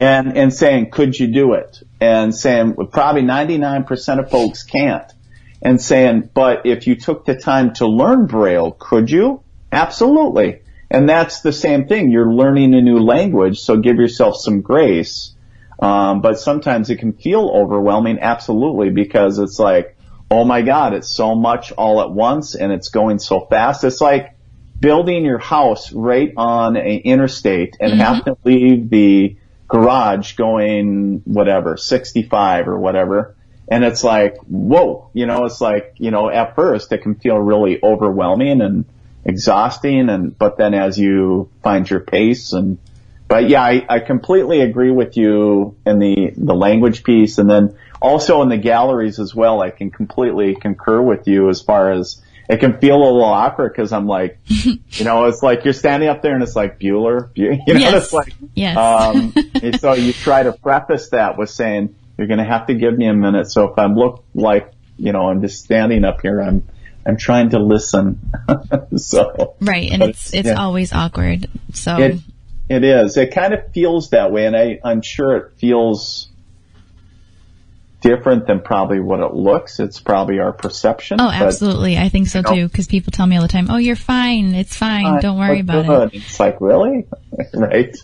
and, and saying, could you do it? And saying, well, probably 99% of folks can't. And saying, but if you took the time to learn braille, could you? Absolutely. And that's the same thing. You're learning a new language, so give yourself some grace. Um, but sometimes it can feel overwhelming, absolutely, because it's like, oh my God, it's so much all at once and it's going so fast. It's like building your house right on a interstate and mm-hmm. have to leave the garage going whatever, 65 or whatever. And it's like, whoa, you know, it's like, you know, at first it can feel really overwhelming and exhausting and, but then as you find your pace and, but yeah, I, I completely agree with you in the, the language piece and then also in the galleries as well. I can completely concur with you as far as it can feel a little awkward because I'm like, [laughs] you know, it's like you're standing up there and it's like Bueller, Bu- [laughs] you know, Yes. it's like, Yes. um, [laughs] so you try to preface that with saying, you're going to have to give me a minute. So if I look like, you know, I'm just standing up here, I'm, I'm trying to listen. so right, and it's it's yeah. always awkward. So it, it is. It kind of feels that way, and I, I'm sure it feels different than probably what it looks. It's probably our perception. Oh, but- absolutely. I think so you know. too. Because people tell me all the time, "Oh, you're fine. It's fine. Don't worry about good. it." It's like really, [laughs] right?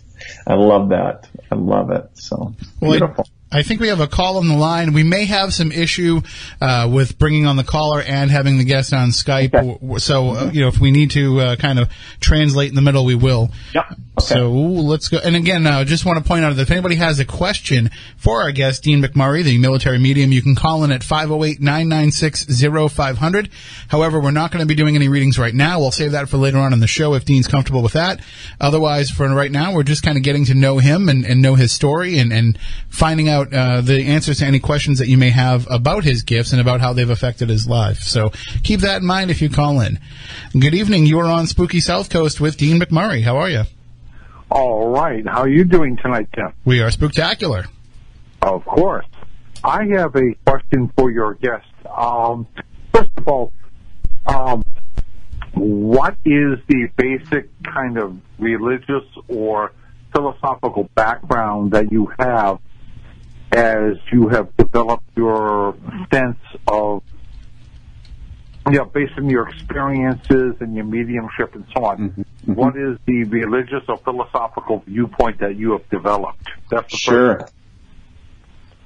I love that. I love it. So Well, I- beautiful. I think we have a call on the line. We may have some issue uh, with bringing on the caller and having the guest on Skype. Okay. So, uh, you know, if we need to uh, kind of translate in the middle, we will. Yep. Okay. So let's go. And again, uh, just want to point out that if anybody has a question for our guest, Dean McMurray, the military medium, you can call in at 508-996-0500. However, we're not going to be doing any readings right now. We'll save that for later on in the show if Dean's comfortable with that. Otherwise, for right now, we're just kind of getting to know him and, and know his story and, and finding out uh, the answers to any questions that you may have about his gifts and about how they've affected his life. So keep that in mind if you call in. Good evening. You are on Spooky Southcoast with Dean McMurray. How are you? All right. How are you doing tonight, Tim? We are spectacular. Of course. I have a question for your guest. Um, first of all, um, what is the basic kind of religious or philosophical background that you have as you have developed your sense of, you know, based on your experiences and your mediumship and so on? What is the religious or philosophical viewpoint that you have developed? That's the first Sure.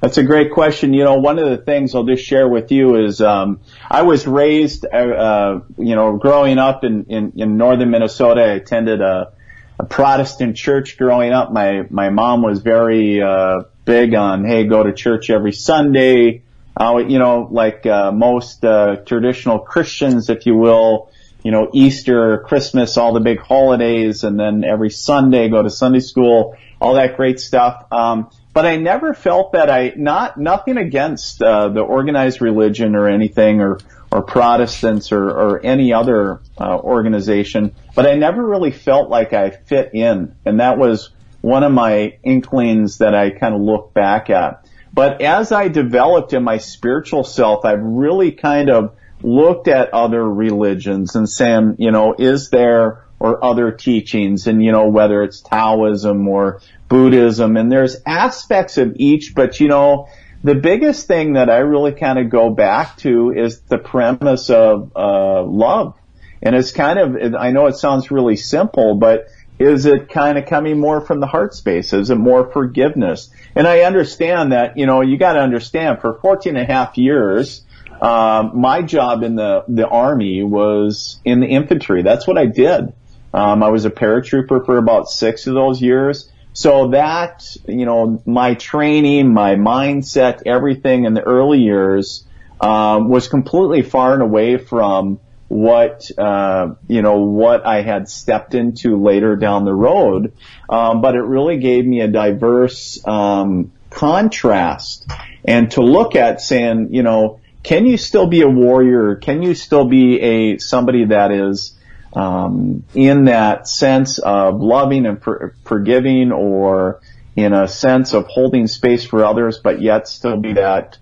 That's a great question. You know, one of the things I'll just share with you is um, I was raised, uh, uh, you know, growing up in, in, in northern Minnesota. I attended a, a Protestant church growing up. My my mom was very uh, big on, hey, go to church every Sunday. Uh, you know, like uh, most uh, traditional Christians, if you will. You know, Easter, Christmas, all the big holidays, and then every Sunday go to Sunday school, all that great stuff. Um, but I never felt that I not nothing against uh, the organized religion or anything or or Protestants or, or any other uh, organization, but I never really felt like I fit in, and that was one of my inklings that I kind of look back at. But as I developed in my spiritual self, I've really kind of looked at other religions and saying, you know, is there or other teachings and, you know, whether it's Taoism or Buddhism and there's aspects of each, but you know, the biggest thing that I really kind of go back to is the premise of, uh, love. And it's kind of, I know it sounds really simple, but is it kind of coming more from the heart space? Is it more forgiveness? And I understand that, you know, you got to understand for 14 and a half years, um, my job in the the army was in the infantry. That's what I did. Um, I was a paratrooper for about six of those years. So that, you know, my training, my mindset, everything in the early years, um, was completely far and away from what, uh, you know, what I had stepped into later down the road. Um, but it really gave me a diverse, um, contrast and to look at saying, you know, can you still be a warrior? Can you still be a, somebody that is, um, in that sense of loving and for, forgiving or in a sense of holding space for others, but yet still be that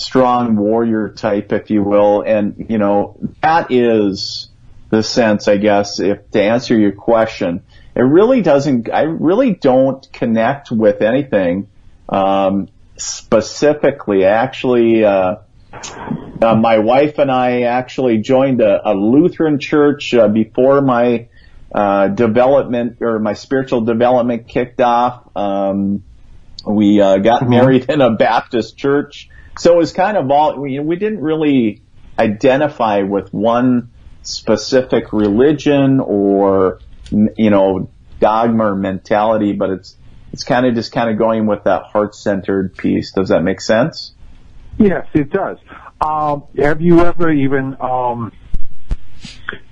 strong warrior type, if you will. And, you know, that is the sense, I guess, if to answer your question, it really doesn't, I really don't connect with anything, um, specifically. Actually, uh, uh, my wife and I actually joined a, a Lutheran church uh, before my uh, development or my spiritual development kicked off. Um, we uh, got mm-hmm. married in a Baptist church, so it was kind of all. We, we didn't really identify with one specific religion or you know dogma or mentality, but it's it's kind of just kind of going with that heart centered piece. Does that make sense? Yes, it does. Um, have you ever even um,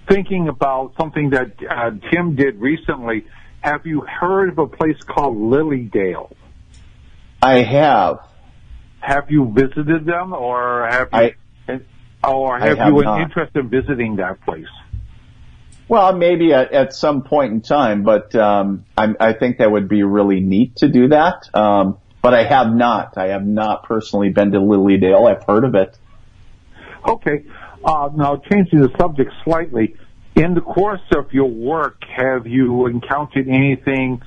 thinking about something that uh, Tim did recently? Have you heard of a place called Lily Dale? I have. Have you visited them, or have you, I, or have, have you not. an interest in visiting that place? Well, maybe at, at some point in time, but um, I, I think that would be really neat to do that. Um, but I have not. I have not personally been to Lily Dale. I've heard of it. Okay. Uh, now, changing the subject slightly, in the course of your work, have you encountered anything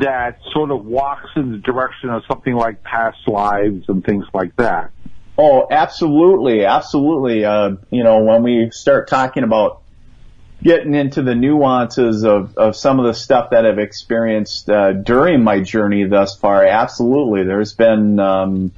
that sort of walks in the direction of something like past lives and things like that? Oh, absolutely, absolutely. Uh, you know, when we start talking about getting into the nuances of, of some of the stuff that I've experienced uh, during my journey thus far, absolutely. There's been um,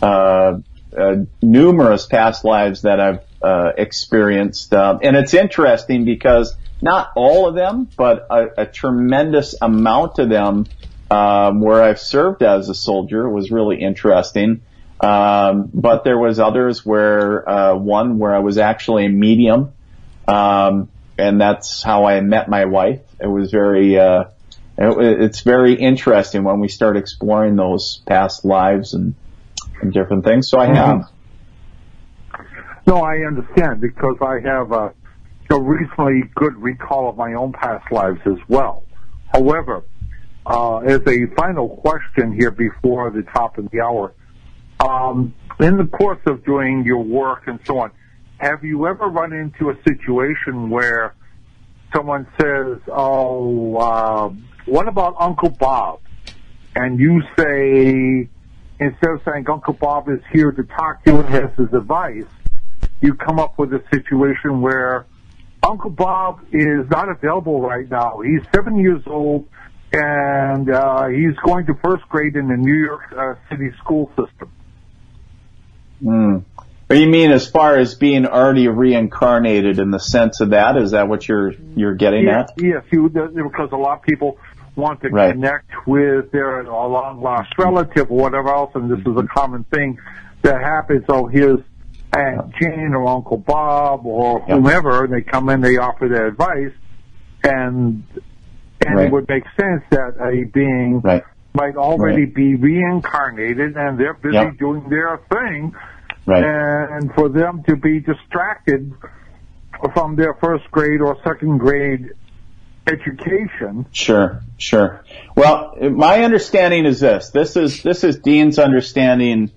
uh, uh, numerous past lives that I've uh, experienced, um, and it's interesting because not all of them, but a, a tremendous amount of them um, where I've served as a soldier was really interesting. Um, but there was others where uh, one where I was actually a medium, um, and that's how I met my wife. It was very, uh, it, it's very interesting when we start exploring those past lives and and different things. So I Mm-hmm. have. No, I understand because I have a, a reasonably good recall of my own past lives as well. However, uh, as a final question here before the top of the hour, um, in the course of doing your work and so on, have you ever run into a situation where someone says, "Oh, uh, what about Uncle Bob?" and you say, instead of saying Uncle Bob is here to talk to you and has his advice, you come up with a situation where Uncle Bob is not available right now. He's seven years old and uh, he's going to first grade in the New York uh, City school system. Mm. Or you mean as far as being already reincarnated in the sense of that? Is that what you're you're getting Yes, at? yes, you, because a lot of people want to Right. connect with their long lost relative or whatever else, and this is a common thing that happens. So here's Aunt Jane or Uncle Bob or Yep. whomever, and they come in, they offer their advice, and and Right. it would make sense that a being Right. might already Right. be reincarnated and they're busy Yep. doing their thing, Right. and for them to be distracted from their first grade or second grade education. Sure, sure. Well, my understanding is this. This is this is Dean's understanding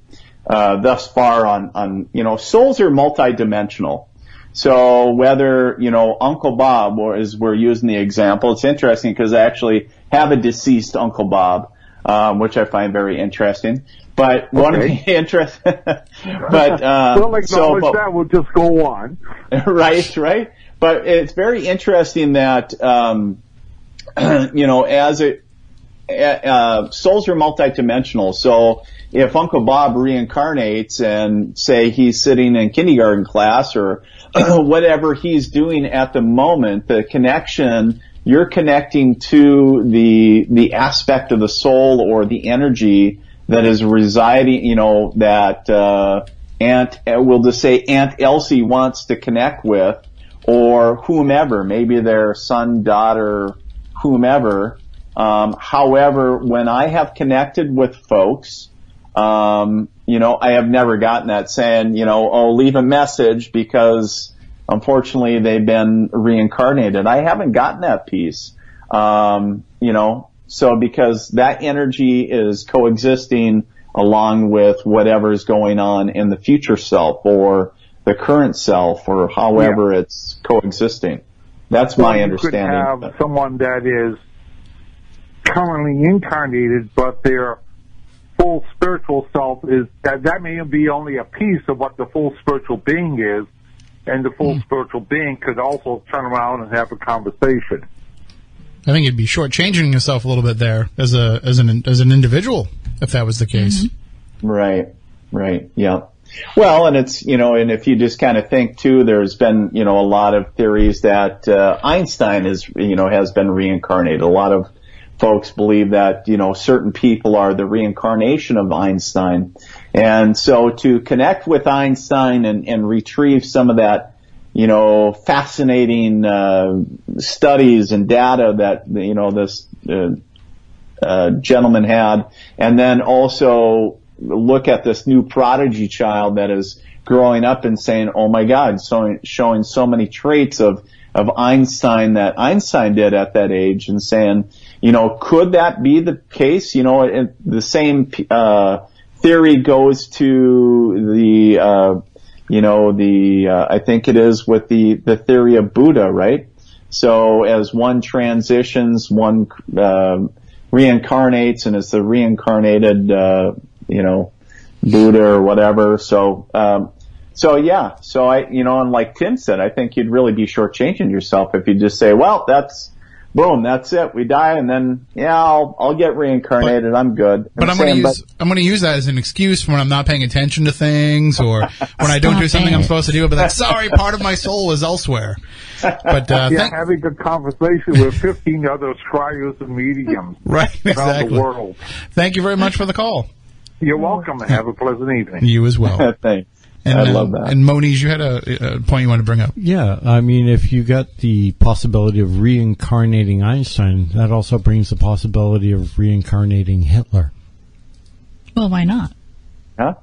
uh, thus far on on you know souls are multidimensional. So whether you know Uncle Bob, or as we're using the example, it's interesting because I actually have a deceased Uncle Bob, um, which I find very interesting. But one of the interest, [laughs] but [laughs] uh, we'll acknowledge so, but- that. We'll just go on. [laughs] right, right. But it's very interesting that, um, [clears throat] you know, as it, uh, souls are multidimensional. So if Uncle Bob reincarnates and say he's sitting in kindergarten class or [clears throat] whatever he's doing at the moment, the connection you're connecting to the the aspect of the soul or the energy that is residing, you know, that uh, Aunt, we'll just say Aunt Elsie wants to connect with, or whomever, maybe their son, daughter, whomever. Um, however, when I have connected with folks, um, you know, I have never gotten that saying, you know, oh, leave a message because unfortunately they've been reincarnated. I haven't gotten that piece. Um, you know, so because that energy is coexisting along with whatever's going on in the future self or the current self or however yeah. it's coexisting. That's well, my understanding. You could have someone that is currently incarnated, but their full spiritual self is that that may be only a piece of what the full spiritual being is, and the full mm. spiritual being could also turn around and have a conversation. I think you'd be shortchanging yourself a little bit there as a as an as an individual if that was the case. Mm-hmm. Right. Right. Yeah. Well, and it's you know, and if you just kind of think too, there's been you know a lot of theories that uh, Einstein is you know has been reincarnated. A lot of folks believe that you know certain people are the reincarnation of Einstein, and so to connect with Einstein and, and retrieve some of that you know, fascinating uh, studies and data that you know this uh, uh, gentleman had, and then also look at this new prodigy child that is growing up and saying, "Oh my God," so, showing so many traits of of Einstein that Einstein did at that age, and saying, you know, could that be the case? You know, it, the same uh, theory goes to the uh, you know, the, uh, I think it is with the, the theory of Buddha, right? So as one transitions, one, uh, reincarnates and it's the reincarnated, uh, you know, Buddha or whatever. So, um, so yeah, so I, you know, and like Tim said, I think you'd really be shortchanging yourself if you just say, well, that's, boom, that's it. We die, and then yeah, I'll I'll get reincarnated. But, I'm good. But I'm, going to use I'm going to use that as an excuse for when I'm not paying attention to things or [laughs] when I don't do something it. I'm supposed to do. But like, sorry, part of my soul is elsewhere. But uh, yeah, thank- having a good conversation with 15 other scryos and mediums [laughs] right, exactly. around the world. Thank you very much for the call. You're welcome. Have a pleasant evening. You as well. [laughs] Thanks. And, I love that. And Moniz, you had a, a, point you wanted to bring up. Yeah, I mean, if you got the possibility of reincarnating Einstein, that also brings the possibility of reincarnating Hitler. Well, why not? Huh?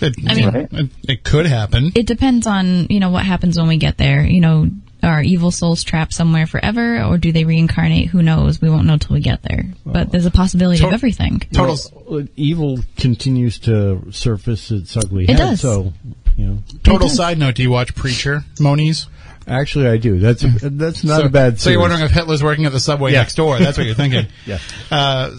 It, I mean, it, it could happen. It depends on you know what happens when we get there. You know, are evil souls trapped somewhere forever, or do they reincarnate? Who knows? We won't know till we get there. But uh, there's a possibility to- of everything. Total well, evil continues to surface its ugly it head. Does. So, you know. Total side note: Do you watch Preacher, Moniz? Actually, I do. That's [laughs] that's not so, a bad. Series. So you're wondering if Hitler's working at the subway yeah. next door? That's what you're thinking. [laughs] yeah. Uh,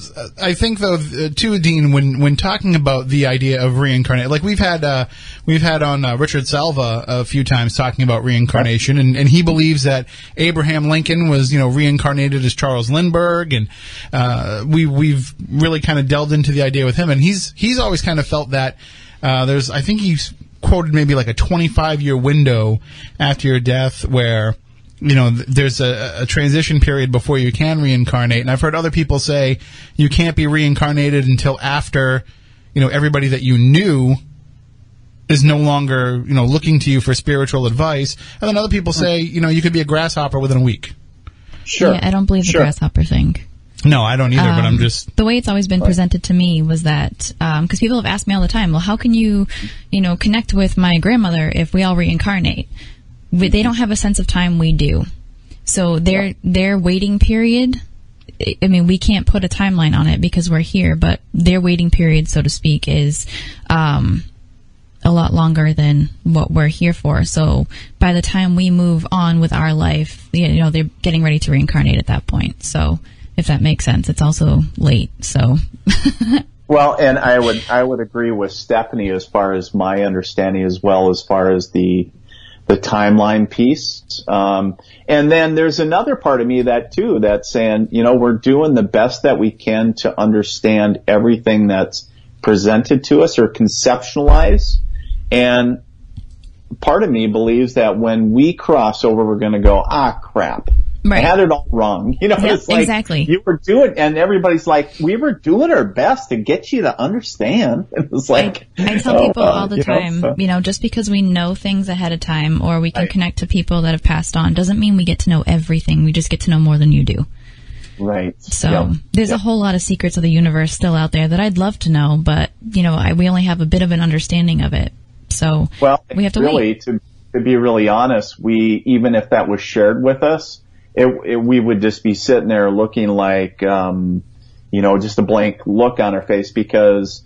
I think though, too, Dean, when when talking about the idea of reincarnate, like we've had uh, we've had on uh, Richard Salva a few times talking about reincarnation, and, and he believes that Abraham Lincoln was you know reincarnated as Charles Lindbergh, and uh, we we've really kind of delved into the idea with him, and he's he's always kind of felt that. Uh, there's, I think he's quoted maybe like a 25 year window after your death where you know there's a, a, transition period before you can reincarnate. And i've heard other people say you can't be reincarnated until after you know everybody that you knew is no longer you know looking to you for spiritual advice. And then other people say you know you could be a grasshopper within a week. Sure. Yeah i don't believe the sure. grasshopper thing no, I don't either. Um, but I'm um, just the way it's always been presented to me was that because um, people have asked me all the time, well, how can you, you know, connect with my grandmother if we all reincarnate? We, they don't have a sense of time we do, so their their waiting period. I mean, we can't put a timeline on it because we're here, but their waiting period, so to speak, is um, a lot longer than what we're here for. So by the time we move on with our life, you know, they're getting ready to reincarnate at that point. So if that makes sense. It's also late, so. [laughs] well, and I would I would agree with Stephanie as far as my understanding, as well as far as the the timeline piece. Um, and then there's another part of me that too, that's saying, you know, we're doing the best that we can to understand everything that's presented to us or conceptualize. And part of me believes that when we cross over, we're going to go, ah, crap. Right. I had it all wrong. [laughs] You know, Yeah, it's like exactly. you were doing, and everybody's like, we were doing our best to get you to understand. [laughs] It was like, I tell oh, people uh, all the you know, time, so- you know, just because we know things ahead of time or we can Right. connect to people that have passed on doesn't mean we get to know everything. We just get to know more than you do. right. So Yep. there's a whole lot of secrets of the universe still out there that I'd love to know, but you know, I, we only have a bit of an understanding of it. So Well, we have to really, wait. to to be really honest, we even if that was shared with us, it, it we would just be sitting there looking like, um, you know, just a blank look on our face because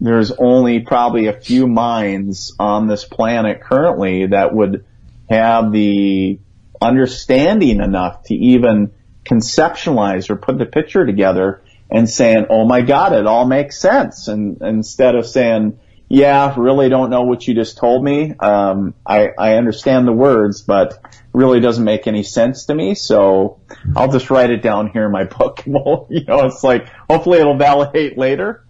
there's only probably a few minds on this planet currently that would have the understanding enough to even conceptualize or put the picture together and saying, "Oh my God, it all makes sense," and instead of saying, "Yeah, really don't know what you just told me. Um, I I understand the words, but really doesn't make any sense to me. So I'll just write it down here in my [laughs] book. [laughs] Well, you know, it's like hopefully it'll validate later."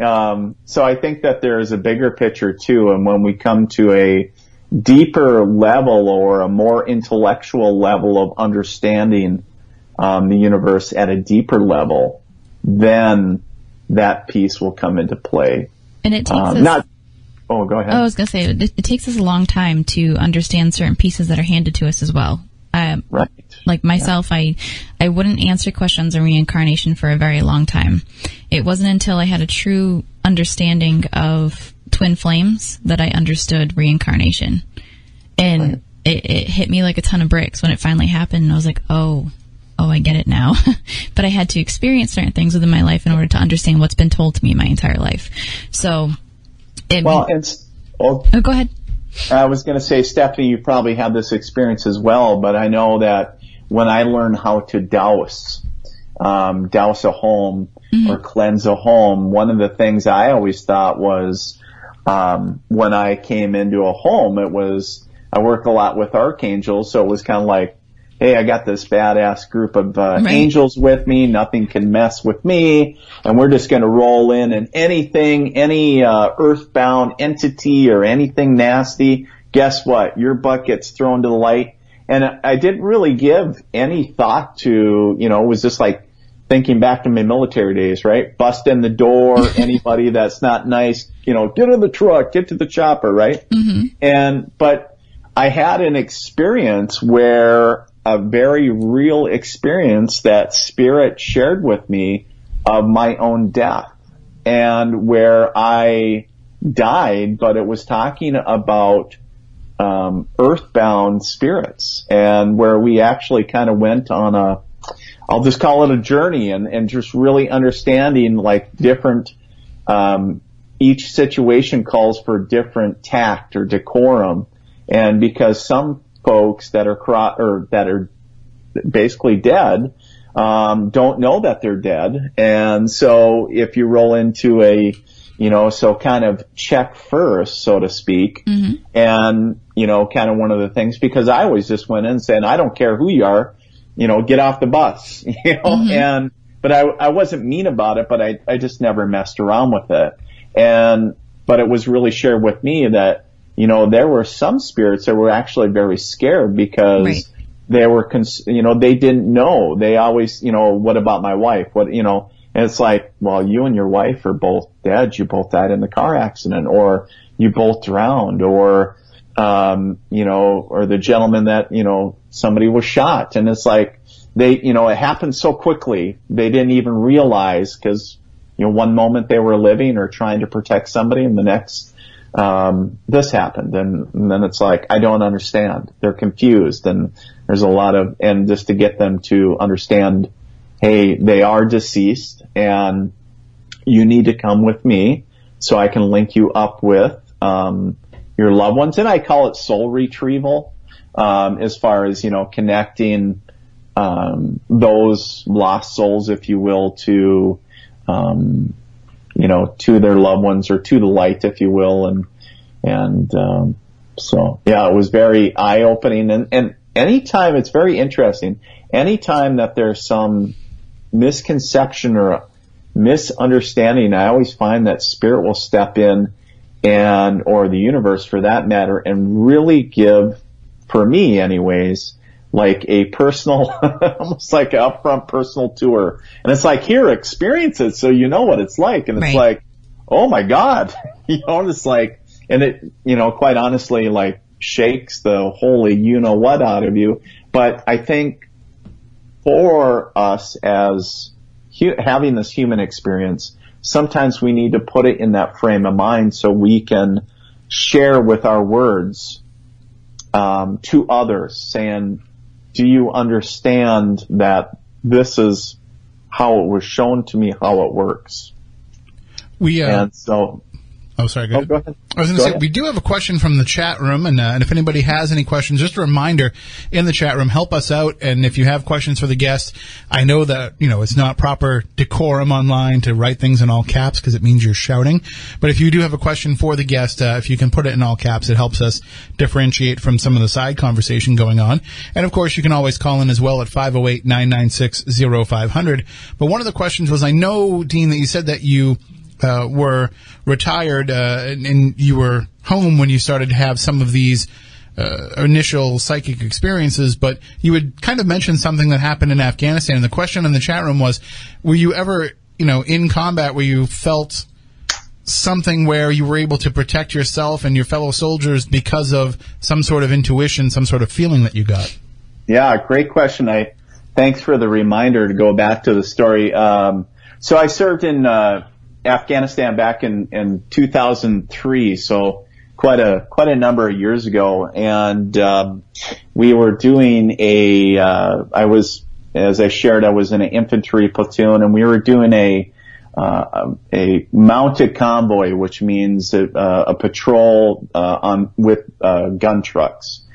Um, so I think that there is a bigger picture too, and when we come to a deeper level or a more intellectual level of understanding um, the universe at a deeper level, then that piece will come into play. And it takes Um, us, not. Oh, go ahead. I was going to say, it, it takes us a long time to understand certain pieces that are handed to us as well. Um, right. like myself, I, I wouldn't answer questions on reincarnation for a very long time. It wasn't until I had a true understanding of twin flames that I understood reincarnation. And it, it hit me like a ton of bricks when it finally happened. And I was like, oh, oh, I get it now. [laughs] but I had to experience certain things within my life in order to understand what's been told to me my entire life. So, it, Well, it's. Well, oh, go ahead. I was going to say, Stephanie, you probably had this experience as well, but I know that when I learned how to douse, um, douse a home or cleanse a home, one of the things I always thought was, um, when I came into a home, it was, I work a lot with archangels, so it was kind of like, hey, I got this badass group of uh, Right. angels with me. Nothing can mess with me, and we're just going to roll in and anything, any uh, earthbound entity or anything nasty. Guess what? Your butt gets thrown to the light. And I- I didn't really give any thought to, you know, it was just like thinking back to my military days, right? Bust in the door, [laughs] anybody that's not nice, you know, get in the truck, get to the chopper, right? And, but I had an experience where a very real experience that spirit shared with me of my own death and where I died, but it was talking about um, earthbound spirits and where we actually kind of went on a, I'll just call it a journey and, and just really understanding like different, um, each situation calls for different tact or decorum. And because some folks that are cro- or that are basically dead, um, don't know that they're dead. And so if you roll into a, you know, so kind of check first, so to speak. And, you know, kind of one of the things, because I always just went in saying, I don't care who you are, you know, get off the bus, [laughs] you know, and, but I, I wasn't mean about it, but I, I just never messed around with it. And, but it was really shared with me that, you know, there were some spirits that were actually very scared because Right. they were, cons- you know, they didn't know. They always, you know, what about my wife? What, you know, and it's like, well, you and your wife are both dead. You both died in the car accident or you both drowned or, um, you know, or the gentleman that, you know, somebody was shot. And it's like, they, you know, it happened so quickly. They didn't even realize because, you know, one moment they were living or trying to protect somebody and the next, um, this happened. And, and then it's like, I don't understand. They're confused and there's a lot of, and just to get them to understand, hey, they are deceased and you need to come with me so I can link you up with, um, your loved ones. And I call it soul retrieval, um, as far as, you know, connecting, um, those lost souls, if you will, to, um, you know, to their loved ones or to the light, if you will. And, and, um, So yeah, it was very eye opening and, and anytime it's very interesting, anytime that there's some misconception or misunderstanding, I always find that spirit will step in and, or the universe for that matter, and really give, for me anyways, like a personal, [laughs] almost like an upfront personal tour. And it's like, here, experience it so you know what it's like. And it's Right. like, oh my God, [laughs] you know, it's like, and it, you know, quite honestly, like shakes the holy you know what out of you. But I think for us as hu- having this human experience, sometimes we need to put it in that frame of mind so we can share with our words um, to others, saying, "Do you understand that this is how it was shown to me how it works?" We uh, And so, oh sorry, go oh, ahead. go ahead. I was going to say ahead. we do have a question from the chat room, and, uh, and if anybody has any questions, just a reminder in the chat room, help us out. And if you have questions for the guest, I know that you know it's not proper decorum online to write things in all caps because it means you're shouting. But if you do have a question for the guest, uh, if you can put it in all caps, it helps us differentiate from some of the side conversation going on. And of course, you can always call in as well at 508-996-0500. But one of the questions was, I know Dean that you said that you uh, were retired uh, and, and you were home when you started to have some of these uh, initial psychic experiences, but you had kind of mentioned something that happened in Afghanistan. And the question in the chat room was, were you ever, you know, in combat where you felt something where you were able to protect yourself and your fellow soldiers because of some sort of intuition, some sort of feeling that you got? Yeah, great question. I thanks for the reminder to go back to the story. Um, so I served in uh, Afghanistan back in, in 2003, so quite a quite a number of years ago, and um, we were doing a. Uh, I was, as I shared, I was in an infantry platoon, and we were doing a uh, a mounted convoy, which means a, a patrol uh, on with uh, gun trucks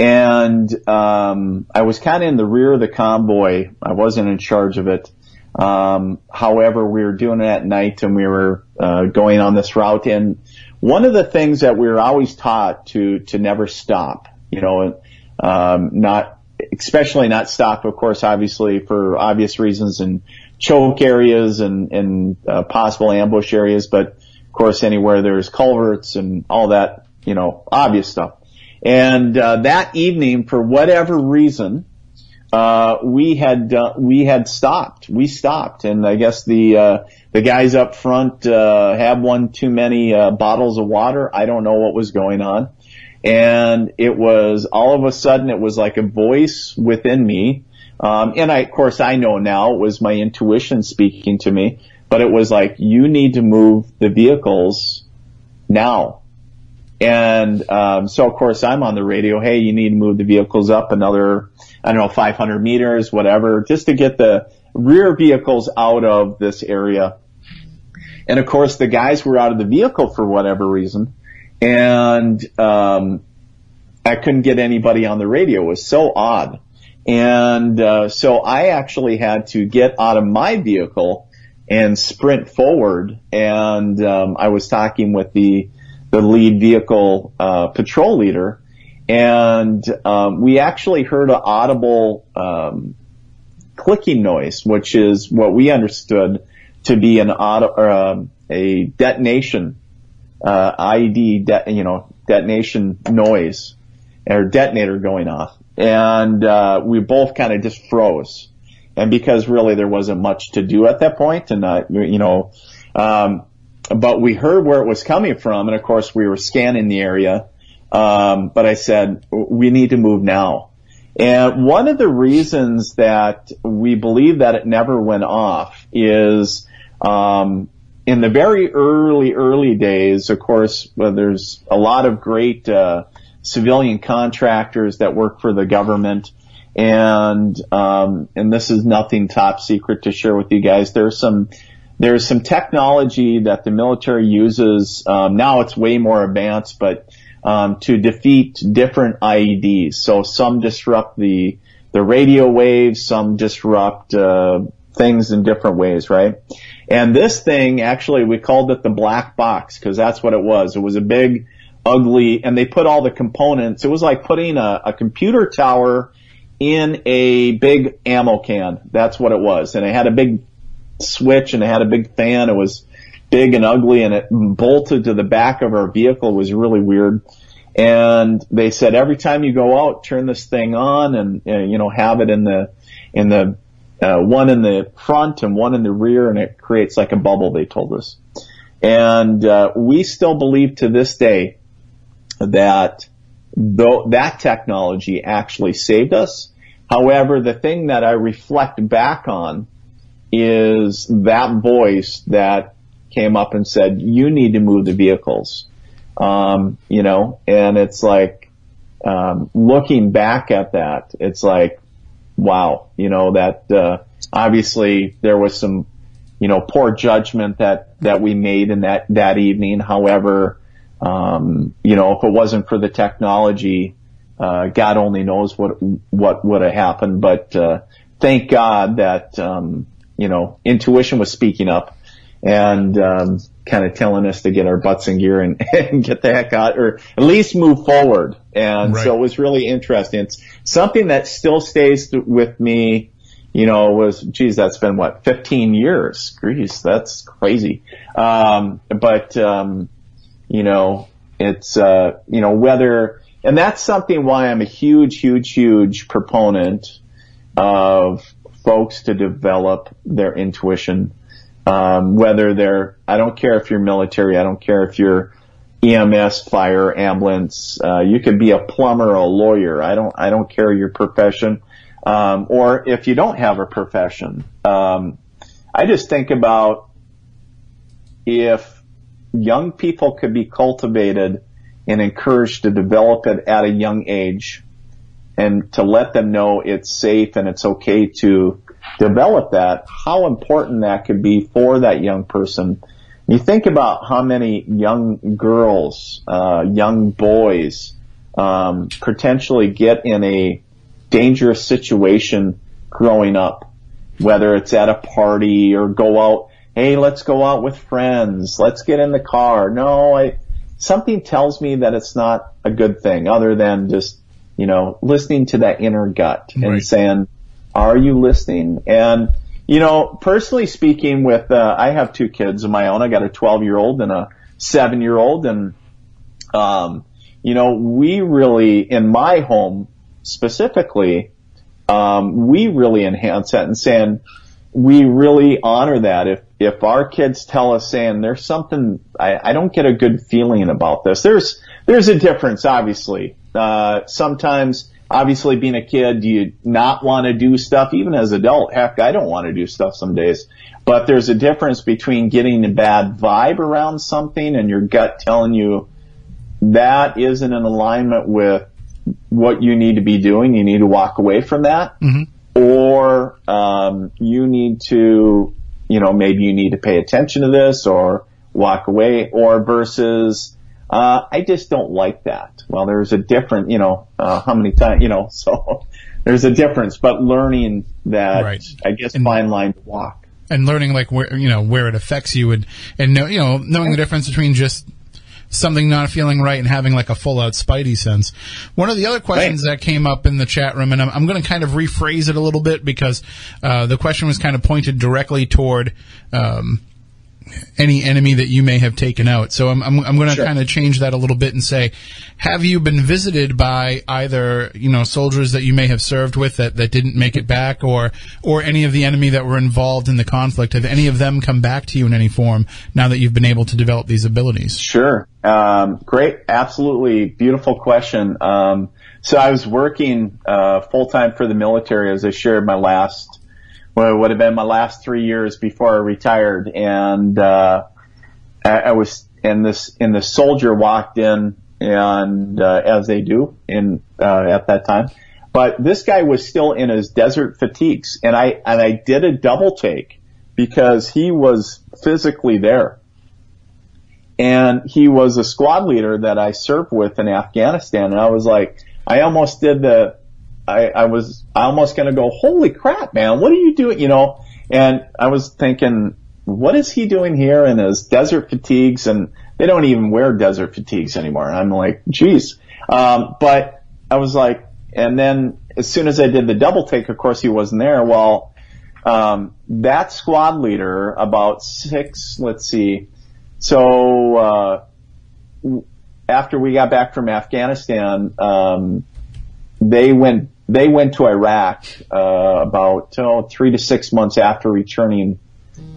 and um, I was kind of in the rear of the convoy. I wasn't in charge of it. Um, however, we were doing it at night, and we were uh, going on this route. And one of the things that we were always taught to to never stop. You know, um, not especially not stop, of course, obviously for obvious reasons in choke areas and and uh, possible ambush areas, but of course anywhere there's culverts and all that, you know, obvious stuff. And uh, that evening, for whatever reason, uh, we had uh, we had stopped. We stopped, and I guess the uh, the guys up front uh, had one too many uh, bottles of water. I don't know what was going on, and it was all of a sudden it was like a voice within me. Um, and I, of course, I know now it was my intuition speaking to me, but it was like, you need to move the vehicles now. And um, so, of course, I'm on the radio. Hey, you need to move the vehicles up another, I don't know, 500 meters, whatever, just to get the rear vehicles out of this area. And of course, the guys were out of the vehicle for whatever reason, and um, I couldn't get anybody on the radio. It was so odd. And uh, so I actually had to get out of my vehicle and sprint forward. And um, I was talking with the the lead vehicle uh, patrol leader, and um, we actually heard an audible um, clicking noise, which is what we understood to be an auto, um, a detonation uh, IED, de- you know, detonation noise or detonator going off, and uh, we both kind of just froze. And because really there wasn't much to do at that point, and uh, you know, um, but we heard where it was coming from, and of course we were scanning the area. Um, but I said we need to move now. And one of the reasons that we believe that it never went off is um, in the very early, early days. Of course, well, there's a lot of great uh, civilian contractors that work for the government, and um, and this is nothing top secret to share with you guys. There are some there's some technology that the military uses um, now. It's way more advanced, but um, to defeat different IEDs. So some disrupt the the radio waves, some disrupt uh, things in different ways, right? And this thing, actually, we called it the black box because that's what it was. It was a big ugly, and they put all the components. It was like putting a, a computer tower in a big ammo can. That's what it was. And it had a big switch and it had a big fan. It was big and ugly and it bolted to the back of our vehicle. It was really weird. And they said every time you go out, turn this thing on and, uh, you know, have it in the, in the, uh, one in the front and one in the rear and it creates like a bubble, they told us. And, uh, we still believe to this day that though that technology actually saved us. However, the thing that I reflect back on is that voice that came up and said, you need to move the vehicles. Um, you know, and it's like, um, looking back at that, it's like, wow, you know, that, uh, obviously there was some, you know, poor judgment that, that we made in that, that evening. However, um, you know, if it wasn't for the technology, uh, God only knows what, what would have happened. But, uh, thank God that, um, you know, intuition was speaking up and, um, kind of telling us to get our butts in gear and, [laughs] and, get the heck out or at least move forward. And right. so it was really interesting. It's something that still stays with me. You know, was, geez, that's been what, 15 years. Geez, that's crazy. Um, but, um, you know, it's, uh, you know, whether, and that's something why I'm a huge, huge, huge proponent of folks to develop their intuition. Um, whether they're, I don't care if you're military, I don't care if you're EMS, fire, ambulance, uh, you could be a plumber, a lawyer. I don't, I don't care your profession. Um, or if you don't have a profession, um, I just think about if young people could be cultivated and encouraged to develop it at a young age and to let them know it's safe and it's okay to develop that, how important that could be for that young person. You think about how many young girls, uh, young boys, um, potentially get in a dangerous situation growing up, whether it's at a party or go out hey, let's go out with friends. Let's get in the car. No, I, something tells me that it's not a good thing other than just, you know, listening to that inner gut and right. saying, are you listening? And, you know, personally speaking with, uh, I have two kids of my own. I got a 12 year old and a seven year old and, um, you know, we really, in my home specifically, um, we really enhance that and saying, we really honor that. If if our kids tell us saying there's something I, I don't get a good feeling about this, there's there's a difference, obviously. Uh, sometimes, obviously, being a kid, you not want to do stuff, even as adult. Heck, I don't want to do stuff some days. But there's a difference between getting a bad vibe around something and your gut telling you that isn't in alignment with what you need to be doing. You need to walk away from that. Mm-hmm or um, you need to, you know, maybe you need to pay attention to this or walk away, or versus uh, I just don't like that. Well, there's a different, you know, uh, how many times, you know, [laughs] so there's a difference, but learning that, right. I guess, and, fine line to walk. And learning like where, you know, where it affects you and, and know, you know, knowing the difference between just something not feeling right and having like a full out spidey sense. One of the other questions right. that came up in the chat room, and I'm, I'm going to kind of rephrase it a little bit because uh, the question was kind of pointed directly toward um, any enemy that you may have taken out. So I'm, I'm, I'm going to sure. kind of change that a little bit and say, have you been visited by either, you know, soldiers that you may have served with that, that didn't make it back or, or any of the enemy that were involved in the conflict? Have any of them come back to you in any form now that you've been able to develop these abilities? Sure. Um, great. Absolutely beautiful question. Um, so I was working, uh, full time for the military as I shared my last well, it would have been my last three years before I retired, and uh, I, I was and this and the soldier walked in, and uh, as they do in uh, at that time, but this guy was still in his desert fatigues, and I and I did a double take because he was physically there, and he was a squad leader that I served with in Afghanistan, and I was like, I almost did the I, I was almost going to go, holy crap, man, what are you doing? You know, and I was thinking, what is he doing here in his desert fatigues? And they don't even wear desert fatigues anymore. And I'm like, geez. Um, but I was like, and then as soon as I did the double take, of course he wasn't there. Well, um, that squad leader about six, let's see. So, uh, after we got back from Afghanistan, um, they went they went to Iraq uh, about oh, three to six months after returning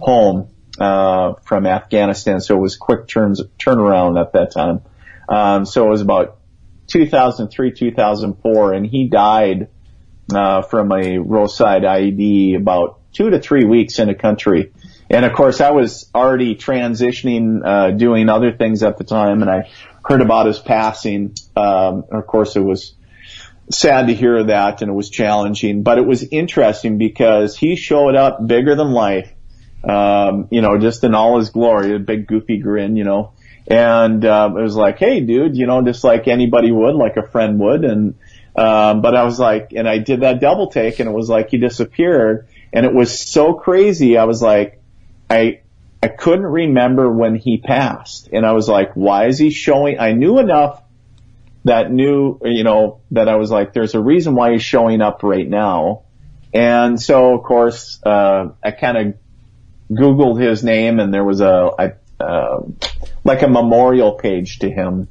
home uh, from Afghanistan. So it was quick turns turnaround at that time. Um, so it was about 2003, 2004, and he died uh, from a roadside IED about two to three weeks in the country. And of course, I was already transitioning, uh, doing other things at the time, and I heard about his passing. Um, of course, it was sad to hear that, and it was challenging, but it was interesting because he showed up bigger than life. Um, you know, just in all his glory, a big goofy grin, you know, and um, it was like, hey, dude, you know, just like anybody would, like a friend would, and um, but I was like, and I did that double take, and it was like he disappeared, and it was so crazy. I was like, I I couldn't remember when he passed. And I was like, why is he showing? I knew enough that knew, you know, that I was like, there's a reason why he's showing up right now. And so, of course, uh, I kind of Googled his name and there was a, a uh, like a memorial page to him.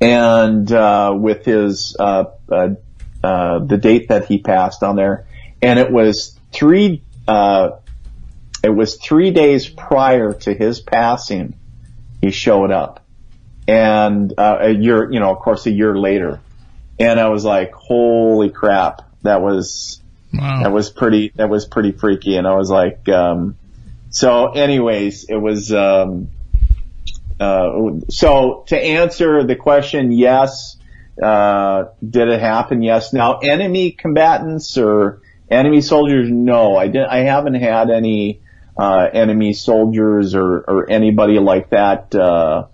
And, uh, with his, uh, uh, uh, the date that he passed on there. And it was three, uh, it was three days prior to his passing, he showed up. And, uh, a year, you know, of course a year later. And I was like, holy crap, that was, wow. that was pretty, that was pretty freaky. And I was like, um, so anyways, it was, um, uh, so to answer the question, yes, uh, did it happen? Yes. Now enemy combatants or enemy soldiers, no, I didn't, I haven't had any, uh, enemy soldiers or, or anybody like that uh,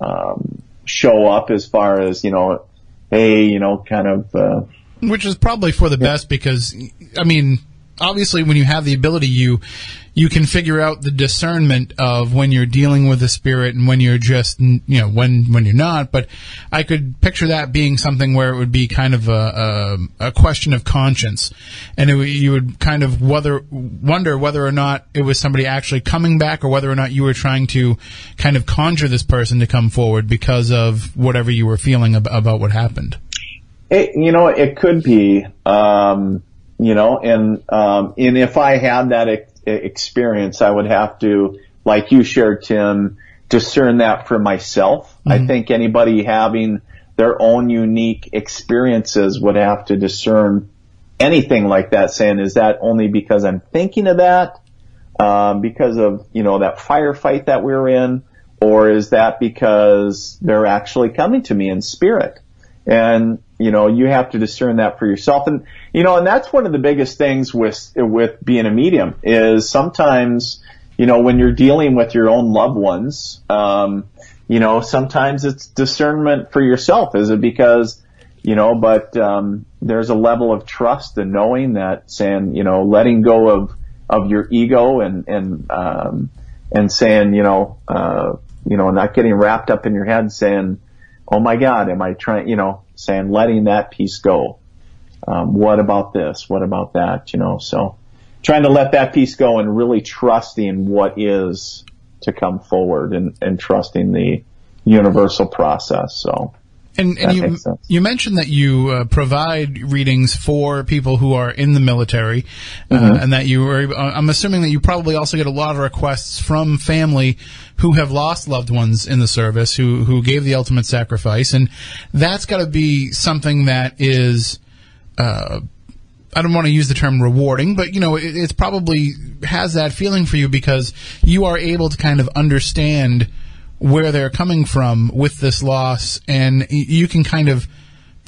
um, show up as far as you know, hey, you know, kind of. Uh, Which is probably for the best because, I mean, obviously when you have the ability, you you can figure out the discernment of when you're dealing with a spirit and when you're just you know when when you're not. But i could picture that being something where it would be kind of a a, a question of conscience. And it, you would kind of whether wonder whether or not it was somebody actually coming back or whether or not you were trying to kind of conjure this person to come forward because of whatever you were feeling ab- about what happened. It, you know it could be um you know and um and if i had that ex- experience, I would have to, like you shared, Tim, discern that for myself. Mm-hmm. I think anybody having their own unique experiences would have to discern anything like that, saying, is that only because I'm thinking of that? Um, because of, you know, that firefight that we're in? Or is that because they're actually coming to me in spirit? And, you know, you have to discern that for yourself. And, you know, and that's one of the biggest things with, with being a medium is sometimes, you know, when you're dealing with your own loved ones, um, you know, sometimes it's discernment for yourself. Is it because, you know, but, um, there's a level of trust and knowing that saying, you know, letting go of, of your ego and, and, um, and saying, you know, uh, you know, not getting wrapped up in your head saying, oh my God, am I trying, you know, saying letting that piece go um, what about this? What about that? You know, so trying to let that piece go and really trusting what is to come forward and, and trusting the universal process. So. And, and you you mentioned that you uh, provide readings for people who are in the military, uh, mm-hmm. and that you were. Uh, I'm assuming that you probably also get a lot of requests from family who have lost loved ones in the service, who who gave the ultimate sacrifice, and that's got to be something that is uh, I don't want to use the term rewarding, but you know, it, it's probably has that feeling for you because you are able to kind of understand where they're coming from with this loss, and you can kind of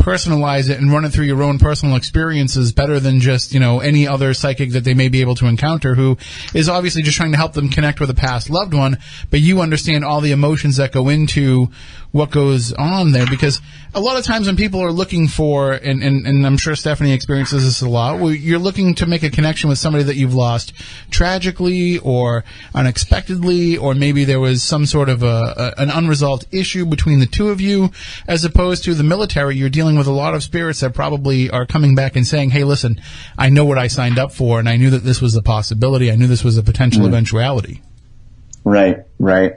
personalize it and run it through your own personal experiences better than just, you know, any other psychic that they may be able to encounter who is obviously just trying to help them connect with a past loved one, but you understand all the emotions that go into what goes on there. Because a lot of times when people are looking for and, and, and I'm sure Stephanie experiences this a lot, you're looking to make a connection with somebody that you've lost tragically or unexpectedly or maybe there was some sort of a, a an unresolved issue between the two of you as opposed to the military you're dealing with a lot of spirits that probably are coming back and saying hey listen I know what I signed up for and I knew that this was a possibility. I knew this was a potential mm. eventuality. Right right.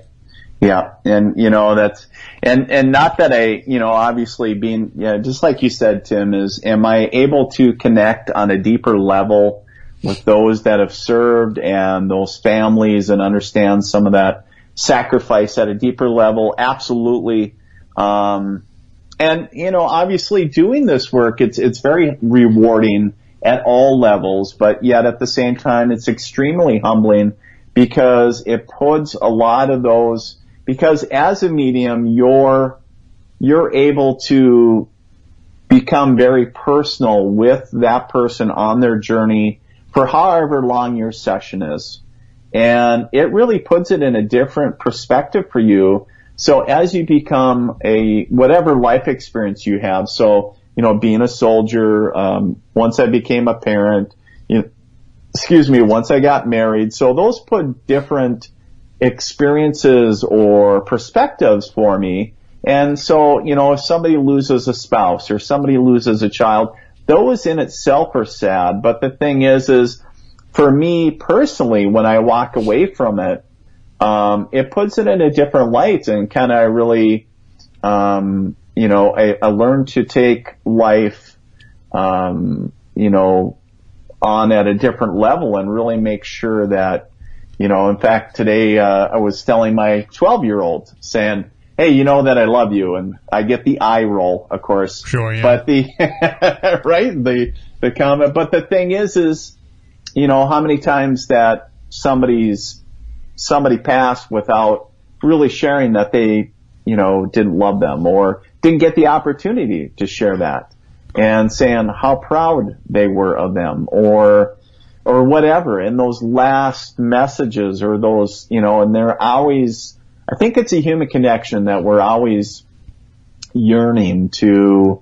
Yeah, and you know that's and and not that I you know obviously being yeah just like you said Tim is am I able to connect on a deeper level with those that have served and those families and understand some of that sacrifice at a deeper level? Absolutely. Um, and you know obviously doing this work it's it's very rewarding at all levels but yet at the same time it's extremely humbling because it puts a lot of those because as a medium, you're, you're able to become very personal with that person on their journey for however long your session is. And it really puts it in a different perspective for you. So as you become a, whatever life experience you have, so, you know, being a soldier, um, once I became a parent, you excuse me, once I got married. So those put different experiences or perspectives for me. And so, you know, if somebody loses a spouse or somebody loses a child, those in itself are sad. But the thing is, is for me personally, when I walk away from it, um, it puts it in a different light and kind of really, um, you know, I, I learned to take life, um, you know, on at a different level and really make sure that you know, in fact, today uh, I was telling my 12 year old saying, "Hey, you know that I love you," and I get the eye roll, of course. Sure, yeah. But the [laughs] right the the comment. But the thing is, is you know how many times that somebody's somebody passed without really sharing that they you know didn't love them or didn't get the opportunity to share that and saying how proud they were of them or or whatever in those last messages or those, you know, and they're always, I think it's a human connection that we're always yearning to,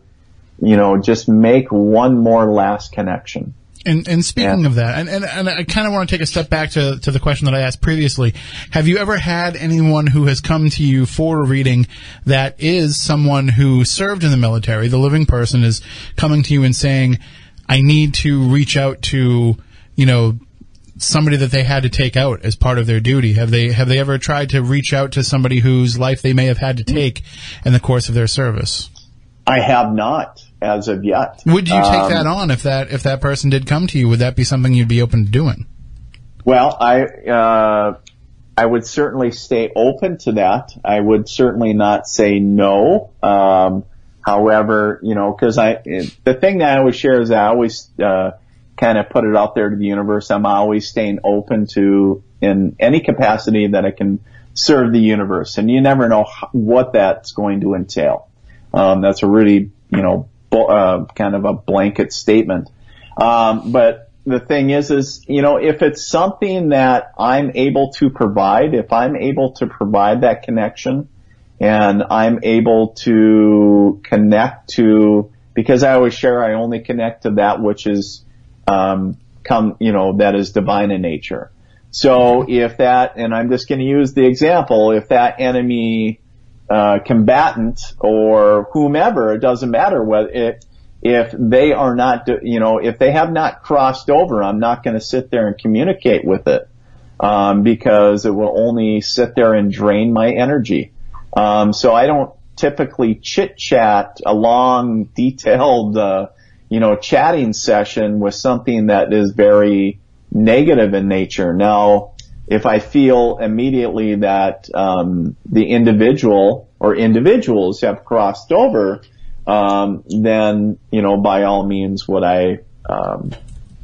you know, just make one more last connection. And, and speaking yeah. of that, and, and, and I kind of want to take a step back to, to the question that I asked previously. Have you ever had anyone who has come to you for a reading that is someone who served in the military, the living person is coming to you and saying, I need to reach out to you know, somebody that they had to take out as part of their duty? Have they have they ever tried to reach out to somebody whose life they may have had to hmm. take in the course of their service? I have not as of yet. Would you take um, that on if that if that person did come to you? Would that be something you'd be open to doing? Well, I uh, I would certainly stay open to that. I would certainly not say no. Um, however, you know, because I the thing that I always share is I always uh, kind of put it out there to the universe. I'm always staying open to in any capacity that I can serve the universe. And you never know what that's going to entail. Um, that's a really, you know, uh, kind of a blanket statement. Um, but the thing is, is, you know, if it's something that I'm able to provide, if I'm able to provide that connection and I'm able to connect to, because I always share, I only connect to that which is um, come, you know, that is divine in nature. So if that, and I'm just going to use the example, if that enemy uh, combatant or whomever, it doesn't matter what it, if they are not, you know, if they have not crossed over, I'm not going to sit there and communicate with it um, because it will only sit there and drain my energy. Um, so I don't typically chit chat a long, [laughs] detailed uh, you know, chatting session with something that is very negative in nature. Now, if I feel immediately that um, the individual or individuals have crossed over, um, then you know, by all means, would I um,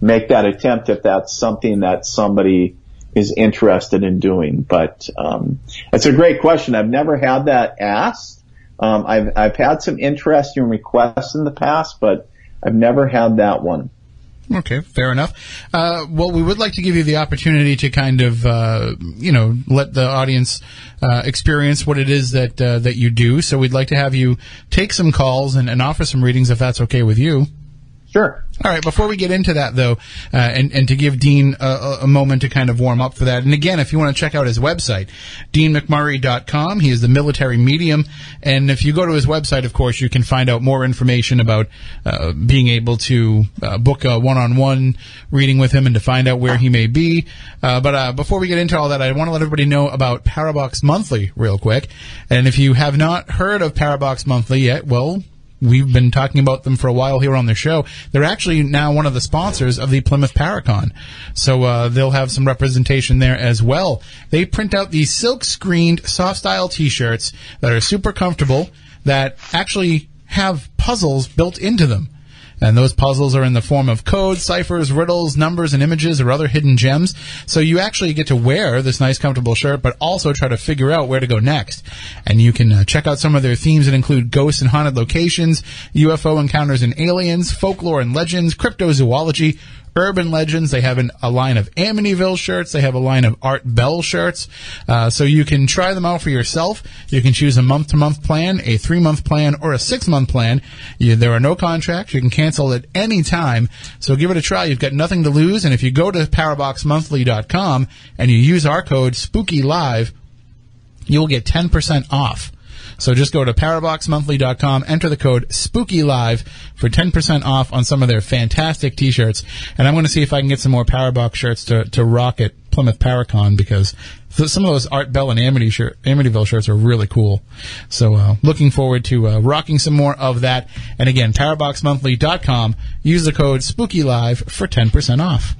make that attempt if that's something that somebody is interested in doing? But um, it's a great question. I've never had that asked, Um, I've I've had some interesting requests in the past, but I've never had that one. Okay, fair enough. Uh, well, we would like to give you the opportunity to kind of, uh, you know, let the audience uh, experience what it is that uh, that you do. So we'd like to have you take some calls and, and offer some readings, if that's okay with you. Sure. All right. Before we get into that, though, uh, and and to give Dean a, a moment to kind of warm up for that, and again, if you want to check out his website, deanmcmurray.com. He is the military medium, and if you go to his website, of course, you can find out more information about uh, being able to uh, book a one-on-one reading with him and to find out where he may be. Uh, but uh, before we get into all that, I want to let everybody know about Parabox Monthly real quick. And if you have not heard of Parabox Monthly yet, well, we've been talking about them for a while here on the show. They're actually now one of the sponsors of the Plymouth Paracon, so uh, they'll have some representation there as well. They print out these silk screened soft style T-shirts that are super comfortable that actually have puzzles built into them. And those puzzles are in the form of codes, ciphers, riddles, numbers, and images or other hidden gems. So you actually get to wear this nice, comfortable shirt, but also try to figure out where to go next. And you can uh, check out some of their themes that include ghosts and haunted locations, UFO encounters and aliens, folklore and legends, cryptozoology, urban legends. They have an, a line of Amityville shirts. They have a line of Art Bell shirts. Uh, so you can try them out for yourself. You can choose a month to month plan, a three month plan, or a six month plan. You, there are no contracts. You can cancel at any time. So give it a try. You've got nothing to lose. And if you go to ParaboxMonthly.com and you use our code SPOOKYLIVE, you will get 10% off. So just go to paraboxmonthly.com, enter the code SPOOKYLIVE for 10% off on some of their fantastic t-shirts. And I'm going to see if I can get some more Parabox shirts to, to rock at Plymouth Paracon because some of those Art Bell and Amity shir- Amityville shirts are really cool. So uh, looking forward to uh, rocking some more of that. And again, paraboxmonthly.com. Use the code SPOOKYLIVE for 10% off.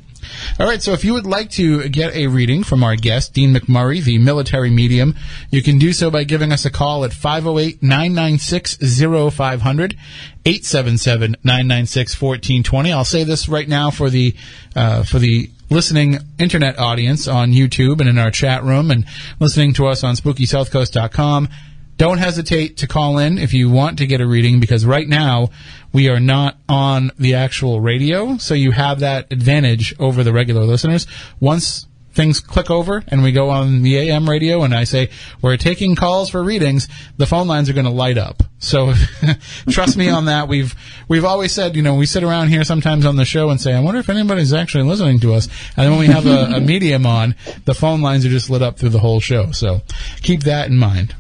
All right, so if you would like to get a reading from our guest, Dean McMurray, the military medium, you can do so by giving us a call at 508 996 0500, 877 996 1420. I'll say this right now for the, uh, for the listening internet audience on YouTube and in our chat room and listening to us on SpookySouthCoast.com. Don't hesitate to call in if you want to get a reading because right now we are not on the actual radio, so you have that advantage over the regular listeners. Once things click over and we go on the AM radio and I say we're taking calls for readings, the phone lines are going to light up. So [laughs] trust me on that. We've we've always said, you know, we sit around here sometimes on the show and say, I wonder if anybody's actually listening to us. And then when we have a, a medium on, the phone lines are just lit up through the whole show. So keep that in mind.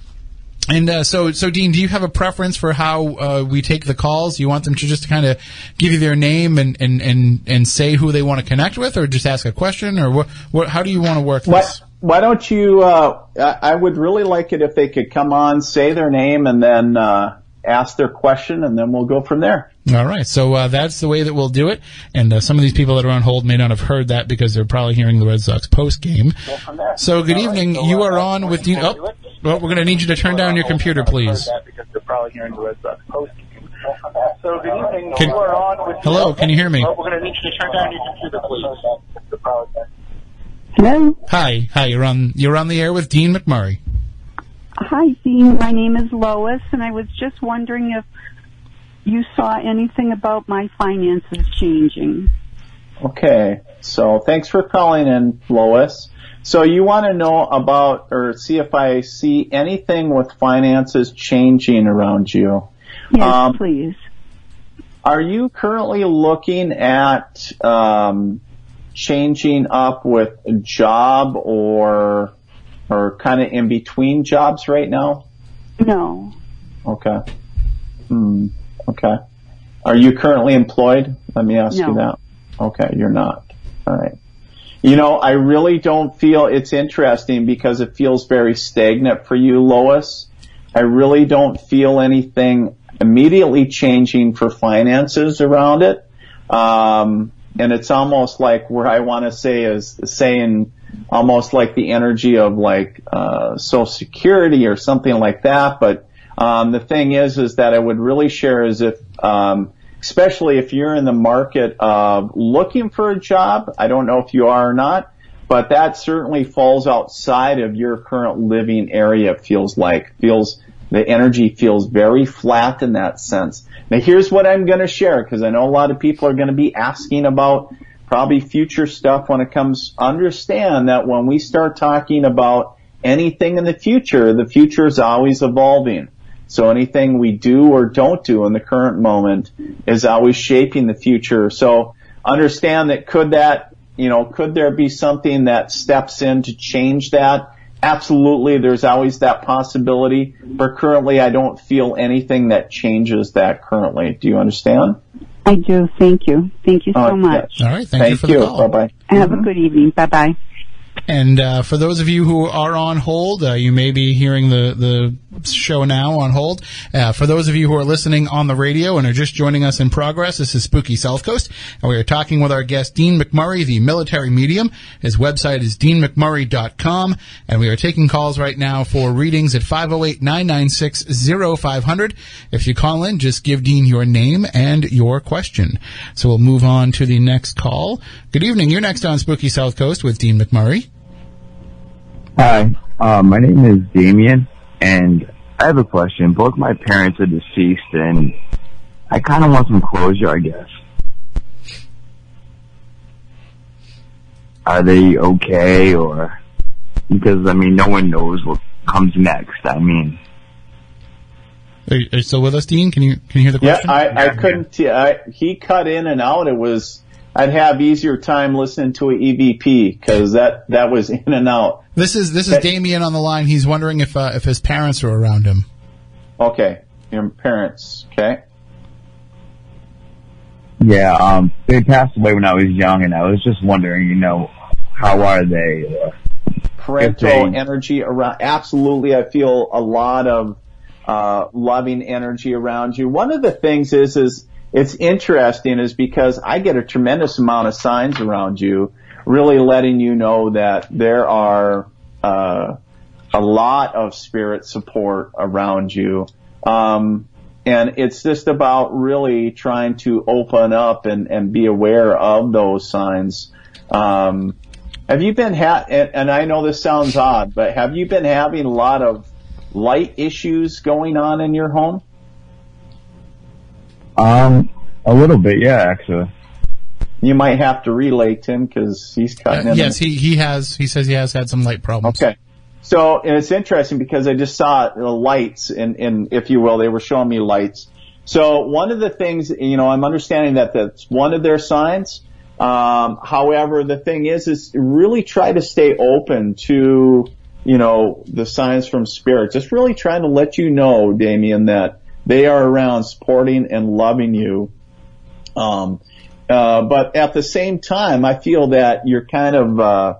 And uh, so, so Dean, do you have a preference for how uh, we take the calls? You want them to just kind of give you their name and, and, and, and say who they want to connect with, or just ask a question, or what? what how do you want to work Why, this? why don't you? Uh, I I would really like it if they could come on, say their name, and then uh, ask their question, and then we'll go from there. All right, so uh, that's the way that we'll do it. And uh, some of these people that are on hold may not have heard that because they're probably hearing the Red Sox post game. So, good evening. you are on with Dean. Oh, well, we're going to need you to turn down your computer, please. Because they're probably hearing the Red Sox post. So good evening. Can- you are on with Hello, can you hear me? Uh, we're going to need you to turn down your computer, please. Hello. Hi, hi. You're on. You're on the air with Dean McMurray. Hi, Dean. My name is Lois, and I was just wondering if you saw anything about my finances changing. Okay, so thanks for calling in, Lois. So you want to know about or see if I see anything with finances changing around you. Yes, Um, please. Are you currently looking at um, changing up with a job or or kind of in between jobs right now? No. Okay. Hmm. Okay. Are you currently employed? Let me ask you that. Okay, you're not. All right. You know, I really don't feel it's interesting because it feels very stagnant for you, Lois. I really don't feel anything immediately changing for finances around it. Um, and it's almost like where I want to say is saying almost like the energy of like, uh, social security or something like that. But, um, the thing is, is that I would really share is if, um, especially if you're in the market of looking for a job. I don't know if you are or not, but that certainly falls outside of your current living area. It feels like feels the energy feels very flat in that sense. Now here's what I'm going to share because I know a lot of people are going to be asking about probably future stuff when it comes. Understand that when we start talking about anything in the future, the future is always evolving. So anything we do or don't do in the current moment is always shaping the future. So understand that could that, you know, could there be something that steps in to change that? Absolutely, there's always that possibility. But currently, I don't feel anything that changes that currently. Do you understand? I do. Thank you. Thank you so Oh, much. All right. Thank, Thank you for the call. Bye bye. Have a good evening. Bye bye. And uh, for those of you who are on hold, uh, you may be hearing the, the show now on hold. Uh, for those of you who are listening on the radio and are just joining us in progress, this is Spooky Southcoast, and we are talking with our guest Dean McMurray, the military medium. His website is deanmcmurray.com, and we are taking calls right now for readings at 508-996-0500. If you call in, just give Dean your name and your question. So we'll move on to the next call. Good evening. You're next on Spooky Southcoast with Dean McMurray. Hi, uh, my name is Damien, and I have a question. Both my parents are deceased, and I kind of want some closure, I guess. Are they okay, or because I mean, no one knows what comes next. I mean, Are you, are you still with us, Dean? Can you can you hear the Yeah, question? I, I couldn't. t- I, he cut in and out. It was. I'd have easier time listening to an EVP because that that was in and out. this is this is Damien on the line. He's wondering if uh, if his parents are around him. Okay, your parents. Okay. yeah, um, they passed away when I was young, and I was just wondering, you know, how are they? Or, parental they- energy around. Absolutely, I feel a lot of uh, loving energy around you. One of the things is is it's interesting is because I get a tremendous amount of signs around you, really letting you know that there are uh, a lot of spirit support around you. Um, and it's just about really trying to open up and, and be aware of those signs. Um, have you been ha- and, and I know this sounds odd, but have you been having a lot of light issues going on in your home? Um, a little bit, yeah, actually. You might have to relay Tim because he's cutting Uh, in. yes, he he has. He says he has had some light problems. Okay. So and it's interesting because I just saw the lights and, and if you will, they were showing me lights. So one of the things, you know, I'm understanding that that's one of their signs. Um, however, the thing is, is really try to stay open to, you know, the signs from spirit. Just really trying to let you know, Damien, that they are around supporting and loving you. Um, uh, but at the same time, I feel that you're kind of, uh,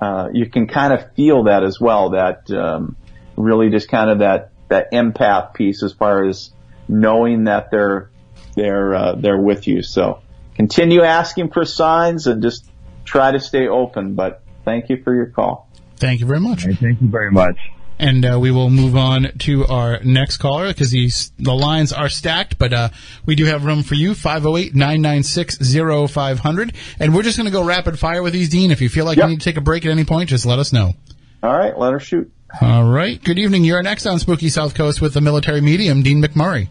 uh, you can kind of feel that as well. That um, really just kind of that that empath piece as far as knowing that they're they're uh, they're with you. So continue asking for signs and just try to stay open. But thank you for your call. Thank you very much. All right, thank you very much. And uh, we will move on to our next caller because these the lines are stacked, but uh, we do have room for you. 508-996-0500. And we're just going to go rapid fire with these, Dean. If you feel like Yep. you need to take a break at any point, just let us know. All right, let her shoot. All right. Good evening. You're next on Spooky Southcoast with the military medium, Dean McMurray.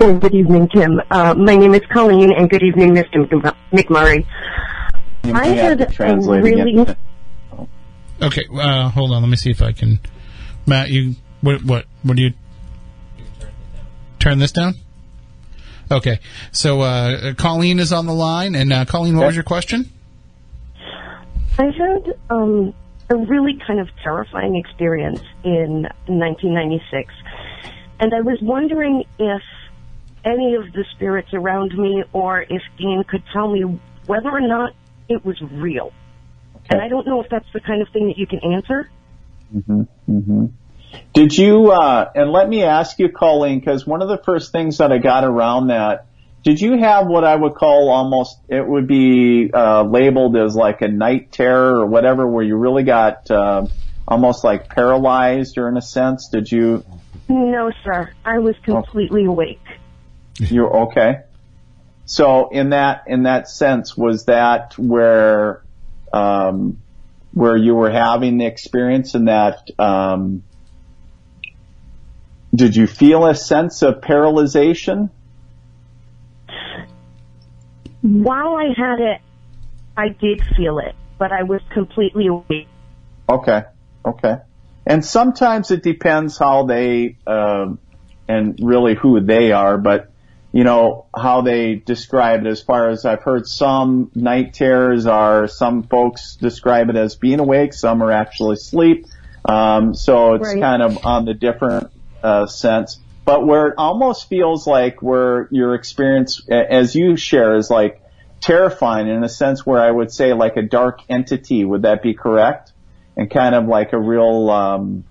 Oh, good evening, Tim. Uh, my name is Colleen, and good evening, Mr. Mc- McMurray. I had a really- again. Okay. Uh, hold on. Let me see if I can. Matt, you what what what do you turn this down? Okay. So uh, Colleen is on the line, and uh, Colleen, what was your question? I had um, a really kind of terrifying experience in 1996, and I was wondering if any of the spirits around me, or if Dean could tell me whether or not it was real. And I don't know if that's the kind of thing that you can answer. Did you, uh, and let me ask you, Colleen, because one of the first things that I got around that, did you have what I would call almost, it would be uh, labeled as like a night terror or whatever, where you really got uh, almost like paralyzed or in a sense? Did you, No, sir. I was completely awake. you're okay? So in that, in that sense, was that where, um, where you were having the experience and that, um, did you feel a sense of paralyzation? While I had it, I did feel it, but I was completely awake. Okay. Okay. And sometimes it depends how they, um, and really who they are, but you know, how they describe it as far as I've heard some night terrors are, some folks describe it as being awake, some are actually asleep. Um, so it's Right. kind of on the different, uh, sense. But where it almost feels like where your experience, as you share, is like terrifying in a sense where I would say like a dark entity. Would that be correct? And kind of like a real, um,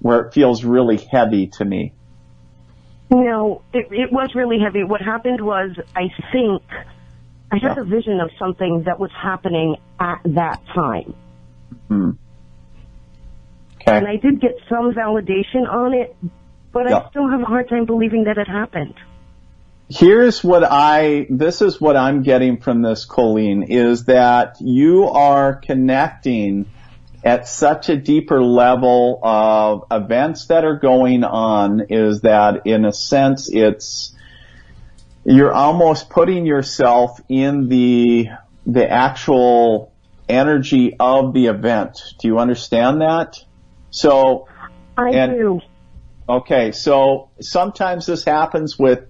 where it feels really heavy to me. No, it, it was really heavy. What happened was, I think, I had a vision of something that was happening at that time. Hmm. Okay. And I did get some validation on it, but Yeah. I still have a hard time believing that it happened. here's what I, this is what I'm getting from this, Colleen, is that you are connecting at such a deeper level of events that are going on is that in a sense it's, you're almost putting yourself in the, the actual energy of the event. Do you understand that? So, I And- do. Okay, so sometimes this happens with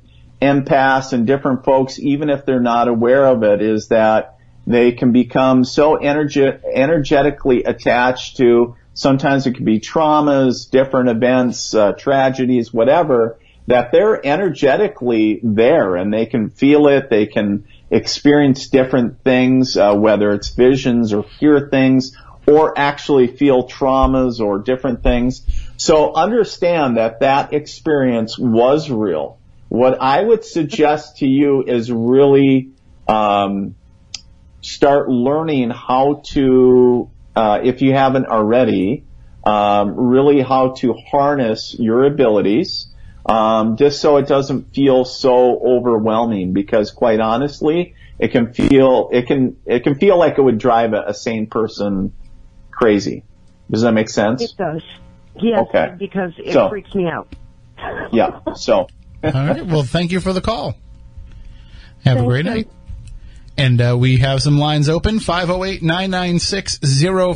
empaths and different folks, even if they're not aware of it, is that they can become so energe- energetically attached to, sometimes it can be traumas, different events, uh, tragedies, whatever, that they're energetically there and they can feel it, they can experience different things, uh, whether it's visions or hear things, or actually feel traumas or different things. So understand that that experience was real. What I would suggest to you is really um, start learning how to, uh, if you haven't already, um, really how to harness your abilities, um, just so it doesn't feel so overwhelming. Because quite honestly, it can feel it can it can feel like it would drive a, a sane person crazy. Does that make sense? It does. Yes, Okay. because it So- freaks me out. Yeah. So. All right. Well, thank you for the call. Have a great you. night. And uh, we have some lines open 508 996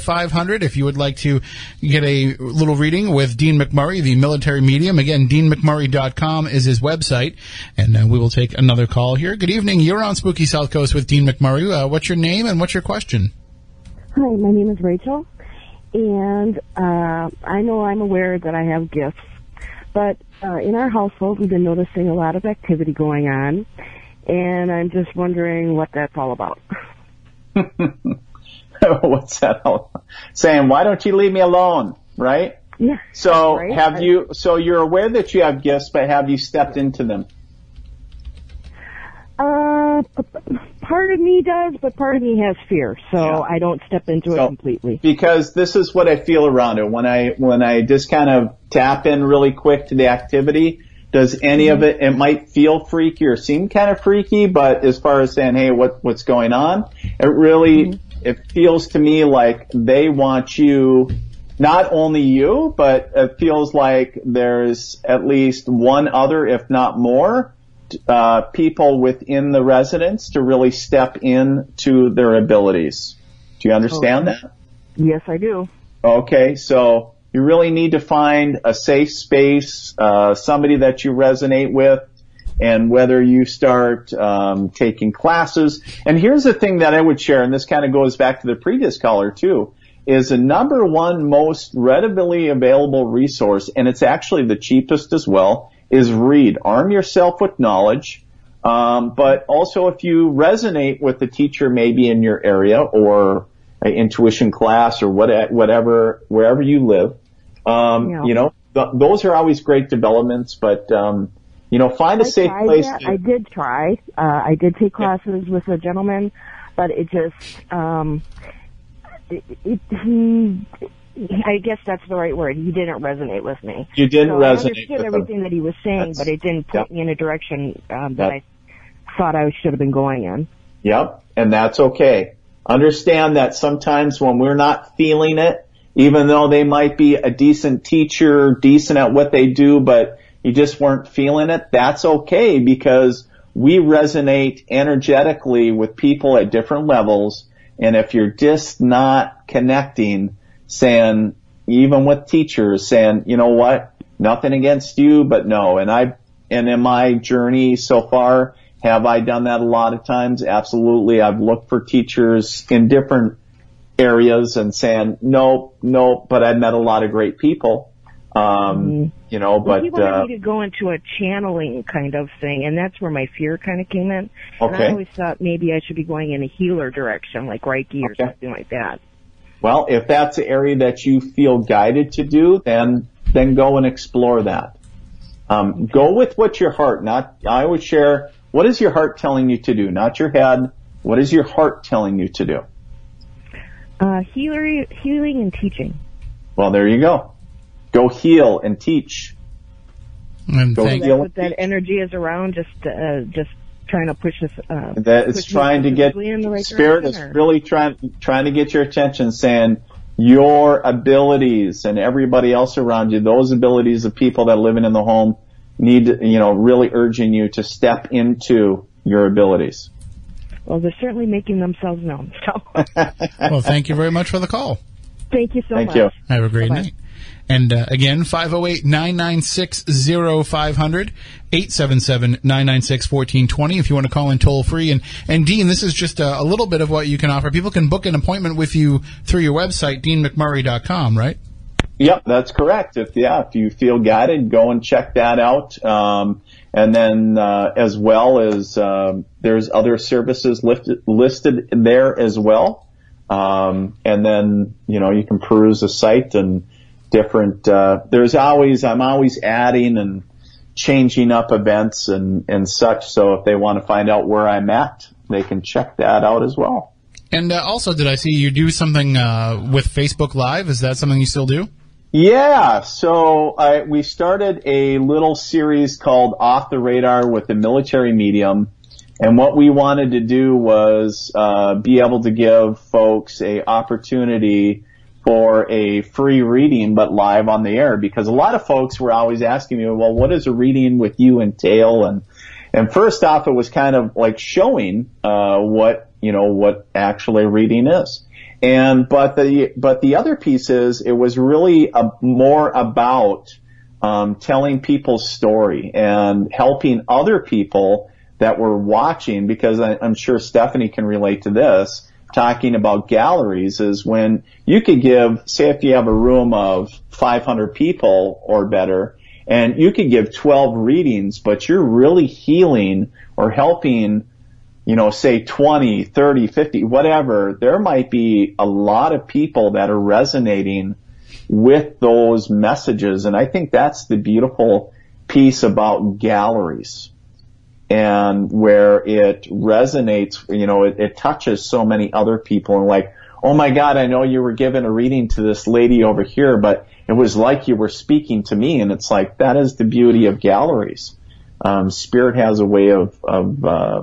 0500 if you would like to get a little reading with Dean McMurray, the military medium. Again, deanmcmurray.com is his website. And uh, we will take another call here. Good evening. You're on Spooky Southcoast with Dean McMurray. Uh, what's your name and what's your question? Hi, my name is Rachel, and uh, I know I'm aware that I have gifts, but uh, in our household we've been noticing a lot of activity going on, and I'm just wondering what that's all about. [laughs] What's that? all- Saying, why don't you leave me alone? Right? Yeah. So Right. have I- you, so you're aware that you have gifts, but have you stepped into them? Uh, part of me does, but part of me has fear, so Yeah. I don't step into it completely. Because this is what I feel around it. When I, when I just kind of tap in really quick to the activity, does any of it, it might feel freaky or seem kind of freaky, but as far as saying, hey, what, what's going on? It really, it feels to me like they want you, not only you, but it feels like there's at least one other, if not more, uh, people within the residence to really step in to their abilities. Do you understand Okay. that? Yes, I do. Okay, so you really need to find a safe space, uh, somebody that you resonate with, and whether you start um, taking classes. And here's the thing that I would share, and this kind of goes back to the previous caller too, is the number one most readily available resource, and it's actually the cheapest as well, is read. Arm yourself with knowledge. Um, but also if you resonate with the teacher maybe in your area or intuition class or what, whatever, wherever you live, um, Yeah. you know, th- those are always great developments, but, um, you know, find a I safe place. to- I did try. Uh, I did take classes with a gentleman, but it just um, it, it, he. I guess that's the right word. He didn't resonate with me. You didn't so resonate I understood everything that he was saying, That's- but it didn't point me in a direction um, that I thought I should have been going in. Yep, and that's okay. Understand that sometimes when we're not feeling it, even though they might be a decent teacher, decent at what they do, but you just weren't feeling it, that's okay because we resonate energetically with people at different levels. And if you're just not connecting, saying, even with teachers, saying, you know what, nothing against you, but no. And I, and in my journey so far, have I done that a lot of times? Absolutely. I've looked for teachers in different areas and saying, no, no, but I've met a lot of great people. Um, Mm-hmm. you know, but, he wanted uh, me to go into a channeling kind of thing, and that's where my fear kind of came in. And Okay. I always thought maybe I should be going in a healer direction, like Reiki or Okay. something like that. Well, if that's the area that you feel guided to do, then then go and explore that. Um, go with what your heart. Not I would share. What is your heart telling you to do? Not your head. What is your heart telling you to do? Uh, healer, healing and teaching. Well, there you go. Go heal and teach. And Go thank That's heal. what that energy is around. Just, uh, just trying to push us. Uh, That is push trying to get physically in the right spirit is or- really trying trying to get your attention, saying your abilities and everybody else around you, those abilities of people that are living in the home, need you know really urging you to step into your abilities. Well, they're certainly making themselves known. [laughs] So, well, thank you very much for the call. thank you so Thank much. Thank you. Have a great Bye-bye. night. And uh, again, 508-996-0500, 877-996-1420 if you want to call in toll free. And, and Dean, this is just a, a little bit of what you can offer. People can book an appointment with you through your website, deanmcmurray.com, right? Yep, that's correct. If yeah, if you feel guided, go and check that out. Um, and then uh, as well as um, there's other services listed listed there as well. Um, and then you know you can peruse the site and different. Uh, there's always I'm always adding and changing up events and and such. So if they want to find out where I'm at, they can check that out as well. And uh, also, did I see you do something uh, with Facebook Live? Is that something you still do? Yeah, so I, we started a little series called Off the Radar with the military medium. And what we wanted to do was uh, be able to give folks a opportunity for a free reading, but live on the air. Because a lot of folks were always asking me, "Well, what does a reading with you entail?" And and first off, it was kind of like showing uh, what you know what actually a reading is. And but the but the other piece is it was really a, more about um, telling people's story and helping other people that were watching because I, I'm sure Stephanie can relate to this. Talking about galleries is when you could give, say, if you have a room of 500 people or better, and you could give 12 readings, but you're really healing or helping you know, say 20, 30, 50, whatever, there might be a lot of people that are resonating with those messages. And I think that's the beautiful piece about galleries and where it resonates, you know, it, it touches so many other people and like, oh my God, I know you were giving a reading to this lady over here, but it was like you were speaking to me. And it's like, that is the beauty of galleries. Um, Spirit has a way of, of, uh,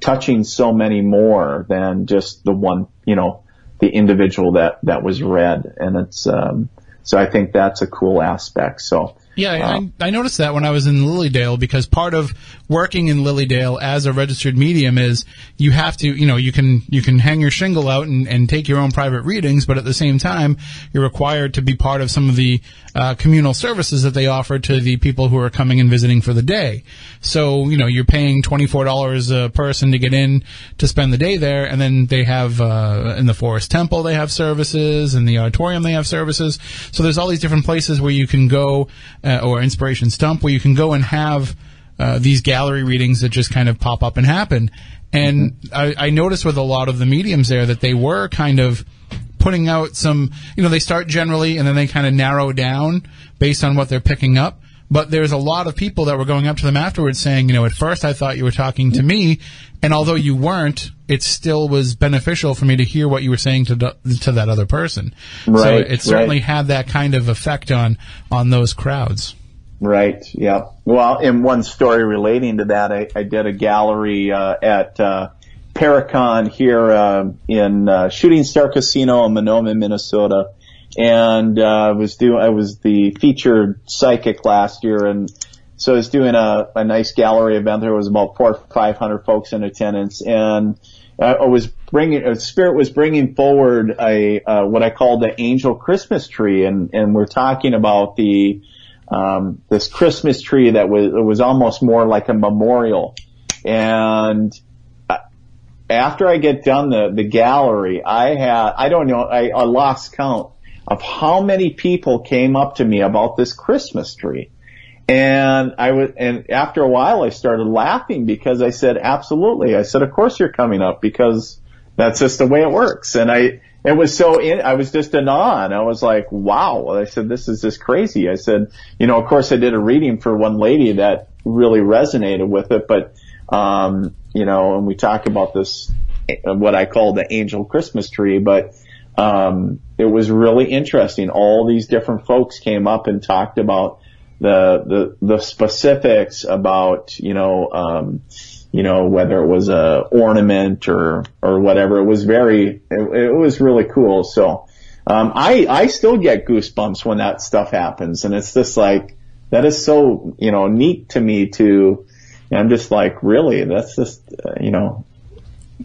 touching so many more than just the one, you know, the individual that, that was read. And it's, um, so I think that's a cool aspect. So, Yeah, I, I noticed that when I was in Lily Dale because part of working in Lily Dale as a registered medium is you have to, you know, you can you can hang your shingle out and, and take your own private readings, but at the same time, you're required to be part of some of the uh, communal services that they offer to the people who are coming and visiting for the day. So, you know, you're paying twenty four dollars a person to get in to spend the day there, and then they have uh, in the Forest Temple they have services, in the auditorium they have services. So there's all these different places where you can go uh, or Inspiration Stump, where you can go and have uh, these gallery readings that just kind of pop up and happen. And I, I noticed with a lot of the mediums there that they were kind of putting out some, you know, they start generally and then they kind of narrow down based on what they're picking up. But there's a lot of people that were going up to them afterwards saying, you know, at first I thought you were talking to me, and although you weren't, it still was beneficial for me to hear what you were saying to to that other person. so Right, it certainly right. had that kind of effect on on those crowds. Right. Yeah. Well, in one story relating to that, I, I did a gallery uh, at uh, Paracon here uh, in uh, Shooting Star Casino in Mahnomen, Minnesota, and uh, was doing. I was the featured psychic last year, and so I was doing a, a nice gallery event. There was about four or five hundred folks in attendance, and I was bringing Spirit was bringing forward a uh, what I call the angel Christmas tree, and and we're talking about the um, this Christmas tree that was it was almost more like a memorial, and after I get done the the gallery, I had I don't know I, I lost count of how many people came up to me about this Christmas tree. And I was, and after a while I started laughing because I said, absolutely. I said, of course you're coming up because that's just the way it works. And I, it was so in, I was just in awe and I was like, wow. I said, this is just crazy. I said, you know, of course I did a reading for one lady that really resonated with it, but, um, you know, and we talk about this, what I call the angel Christmas tree, but, um, it was really interesting. All these different folks came up and talked about the, the, the specifics about, you know, um, you know, whether it was a ornament or, or whatever. It was very, it, it was really cool. So, um, I, I still get goosebumps when that stuff happens. And it's just like, that is so, you know, neat to me to, I'm just like, really, that's just, uh, you know,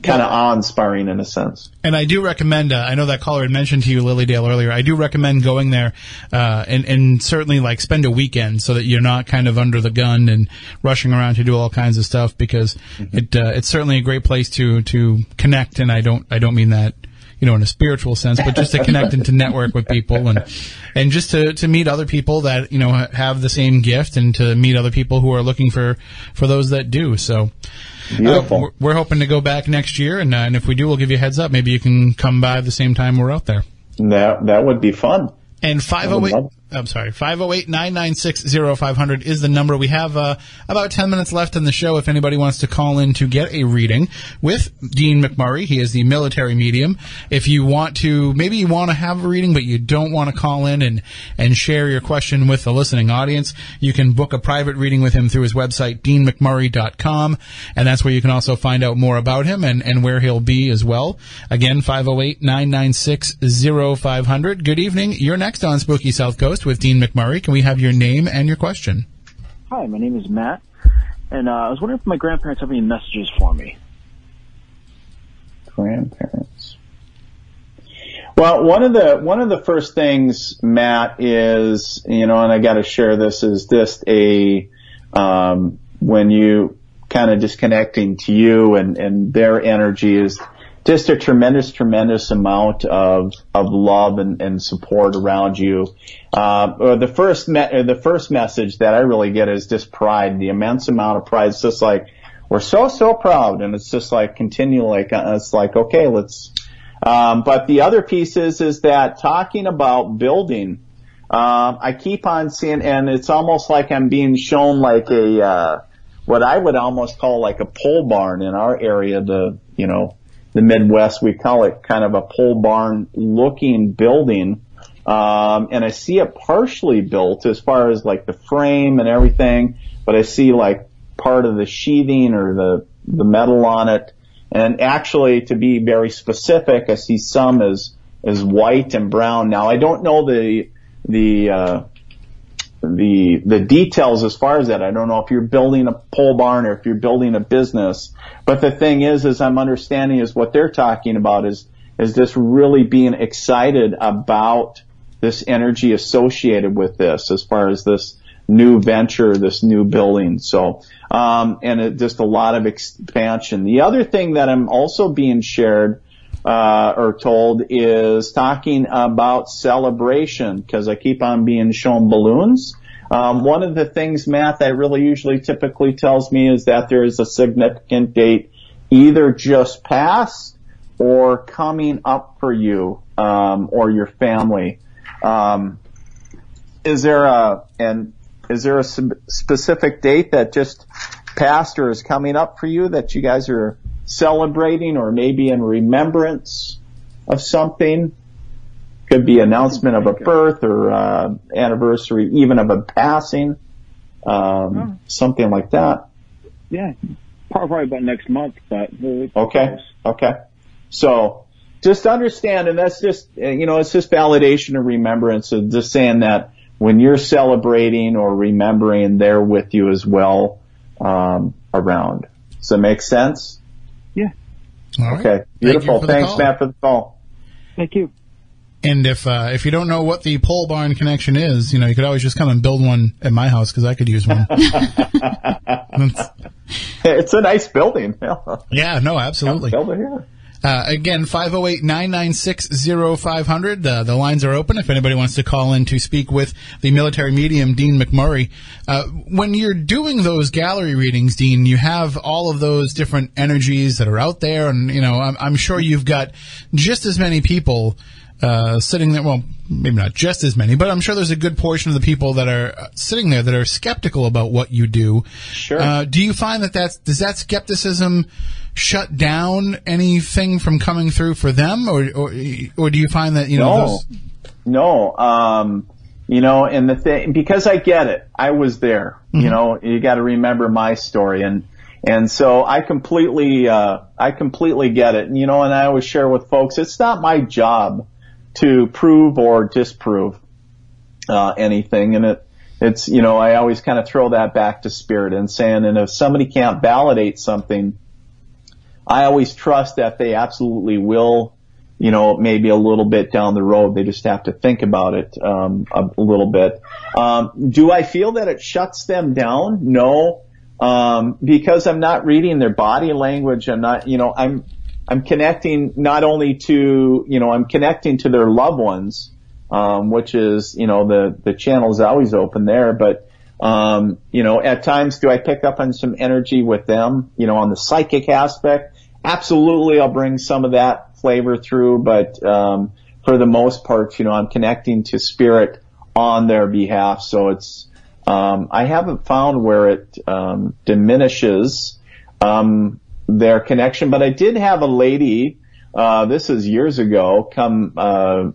kind of awe-inspiring in a sense. And I do recommend. Uh, I know that caller had mentioned to you Lily Dale earlier. I do recommend going there, uh, and and certainly like spend a weekend so that you're not kind of under the gun and rushing around to do all kinds of stuff because mm-hmm. it uh, it's certainly a great place to to connect. And I don't I don't mean that you know, in a spiritual sense, but just to [laughs] connect and to network with people and, and just to, to meet other people that, you know, have the same gift and to meet other people who are looking for, for those that do. So, Beautiful. Uh, we're hoping to go back next year, and, uh, and if we do, we'll give you a heads up. Maybe you can come by the same time we're out there. That that would be fun. And 508, I'm sorry, 508-996-0500 is the number. We have uh, about 10 minutes left in the show if anybody wants to call in to get a reading with Dean McMurray. He is the military medium. If you want to, maybe you want to have a reading, but you don't want to call in and, and share your question with the listening audience, you can book a private reading with him through his website, deanmcmurray.com. And that's where you can also find out more about him and, and where he'll be as well. Again, 508-996-0500. Good evening. You're next on Spooky Southcoast with Dean McMurray. Can we have your name and your question? Hi, my name is Matt, and uh, I was wondering if my grandparents have any messages for me. Grandparents. Well, one of the one of the first things, Matt, is you know, and I got to share this is just a um, when you kind of disconnecting to you and and their energy is just a tremendous, tremendous amount of of love and, and support around you. Uh, the first me- the first message that I really get is just pride, the immense amount of pride. It's just like we're so so proud, and it's just like continue like uh, it's like okay, let's. Um, but the other piece is is that talking about building. Uh, I keep on seeing, and it's almost like I'm being shown like a uh, what I would almost call like a pole barn in our area. The you know the Midwest, we call it kind of a pole barn looking building. Um, and I see it partially built as far as like the frame and everything, but I see like part of the sheathing or the, the metal on it. And actually, to be very specific, I see some as, as white and brown. Now, I don't know the, the, uh, the the details as far as that. I don't know if you're building a pole barn or if you're building a business. But the thing is, as I'm understanding is what they're talking about is is this really being excited about this energy associated with this as far as this new venture, this new building. So, um, and it, just a lot of expansion. The other thing that I'm also being shared uh, or told is talking about celebration because I keep on being shown balloons. Um, one of the things, Matt, that really usually typically tells me is that there is a significant date either just past or coming up for you um, or your family. Um, is there a and is there a specific date that just passed or is coming up for you that you guys are celebrating or maybe in remembrance of something. Could be announcement of a birth or uh, anniversary, even of a passing, um, oh. something like that. Yeah, probably about next month, but okay, okay. So, just understand, and that's just, you know, it's just validation and remembrance of just saying that when you're celebrating or remembering, they're with you as well, um, around. Does that make sense? Yeah. All right. Okay. Thank you Beautiful. for the Thanks, call. Matt, for the call. Thank you. And if uh, if you don't know what the pole barn connection is, you know, you could always just come and build one at my house because I could use one. [laughs] It's a nice building. [laughs] yeah, no, absolutely. Build it here. Uh, again, 508-996-0500. Uh, the lines are open if anybody wants to call in to speak with the military medium, Dean McMurray. Uh, when you're doing those gallery readings, Dean, you have all of those different energies that are out there, and, you know, I'm, I'm sure you've got just as many people uh, sitting there. Well, maybe not just as many, but I'm sure there's a good portion of the people that are uh, sitting there that are skeptical about what you do. Sure. Uh, do you find that that's, does that skepticism shut down anything from coming through for them, or or, or do you find that you know no, those? no. Um, you know, and the thing because I get it, I was there. You know, you got to remember my story, and and so I completely, uh, I completely get it. And you know, and I always share with folks, it's not my job to prove or disprove uh, anything, and it. It's, you know, I always kind of throw that back to spirit and saying, and if somebody can't validate something, I always trust that they absolutely will, you know, maybe a little bit down the road. They just have to think about it um, a, a little bit. Um, do I feel that it shuts them down? No, um, because I'm not reading their body language. I'm not, you know, I'm I'm connecting not only to, you know, I'm connecting to their loved ones, um, which is, you know, the the channel is always open there, but um, you know, at times do I pick up on some energy with them, you know, on the psychic aspect? Absolutely, I'll bring some of that flavor through, but, um, for the most part, you know, I'm connecting to spirit on their behalf. So it's, um, I haven't found where it, um, diminishes, um, their connection, but I did have a lady, uh, this is years ago, come, uh,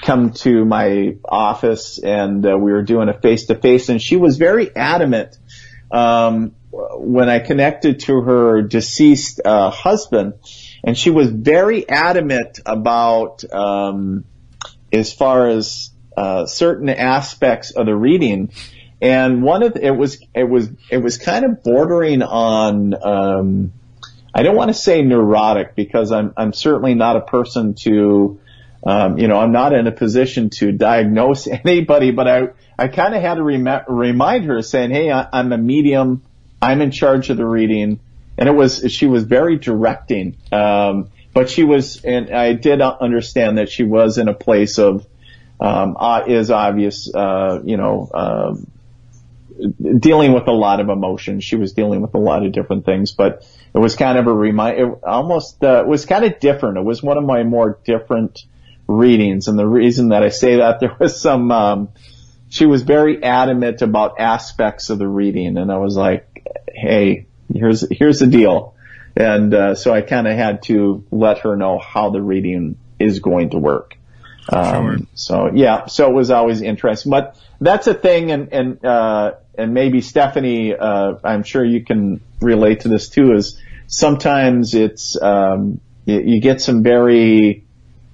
come to my office and uh, we were doing a face to face and she was very adamant um, when I connected to her deceased uh, husband and she was very adamant about um, as far as uh, certain aspects of the reading and one of the, it was it was it was kind of bordering on um, I don't want to say neurotic because I'm I'm certainly not a person to um, you know, I'm not in a position to diagnose [laughs] anybody, but I, I kind of had to rem- remind her saying, Hey, I, I'm a medium. I'm in charge of the reading. And it was, she was very directing. Um, but she was, and I did understand that she was in a place of, um, uh, is obvious, uh, you know, um, dealing with a lot of emotions. She was dealing with a lot of different things, but it was kind of a remind, it almost, uh, it was kind of different. It was one of my more different, readings. And the reason that I say that [laughs] there was some, um, she was very adamant about aspects of the reading. And I was like, Hey, here's, here's the deal. And, uh, so I kind of had to let her know how the reading is going to work. Um, so yeah, so it was always interesting, but that's a thing. And, and, uh, and maybe Stephanie, uh, I'm sure you can relate to this too, is sometimes it's, um, you, you get some very,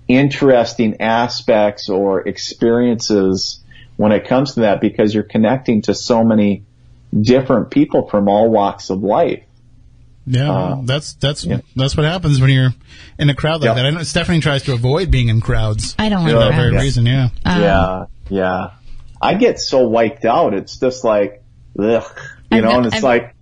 interesting aspects or experiences when it comes to that because you're connecting to so many different people from all walks of life. Yeah, Uh, that's that's that's what happens when you're in a crowd like Yeah. that. I know Stephanie tries to avoid being in crowds. I don't for that very crowds. reason. Yeah. Um, yeah, yeah. I get so wiped out. It's just like, ugh, you I've know, got- and it's I've- like,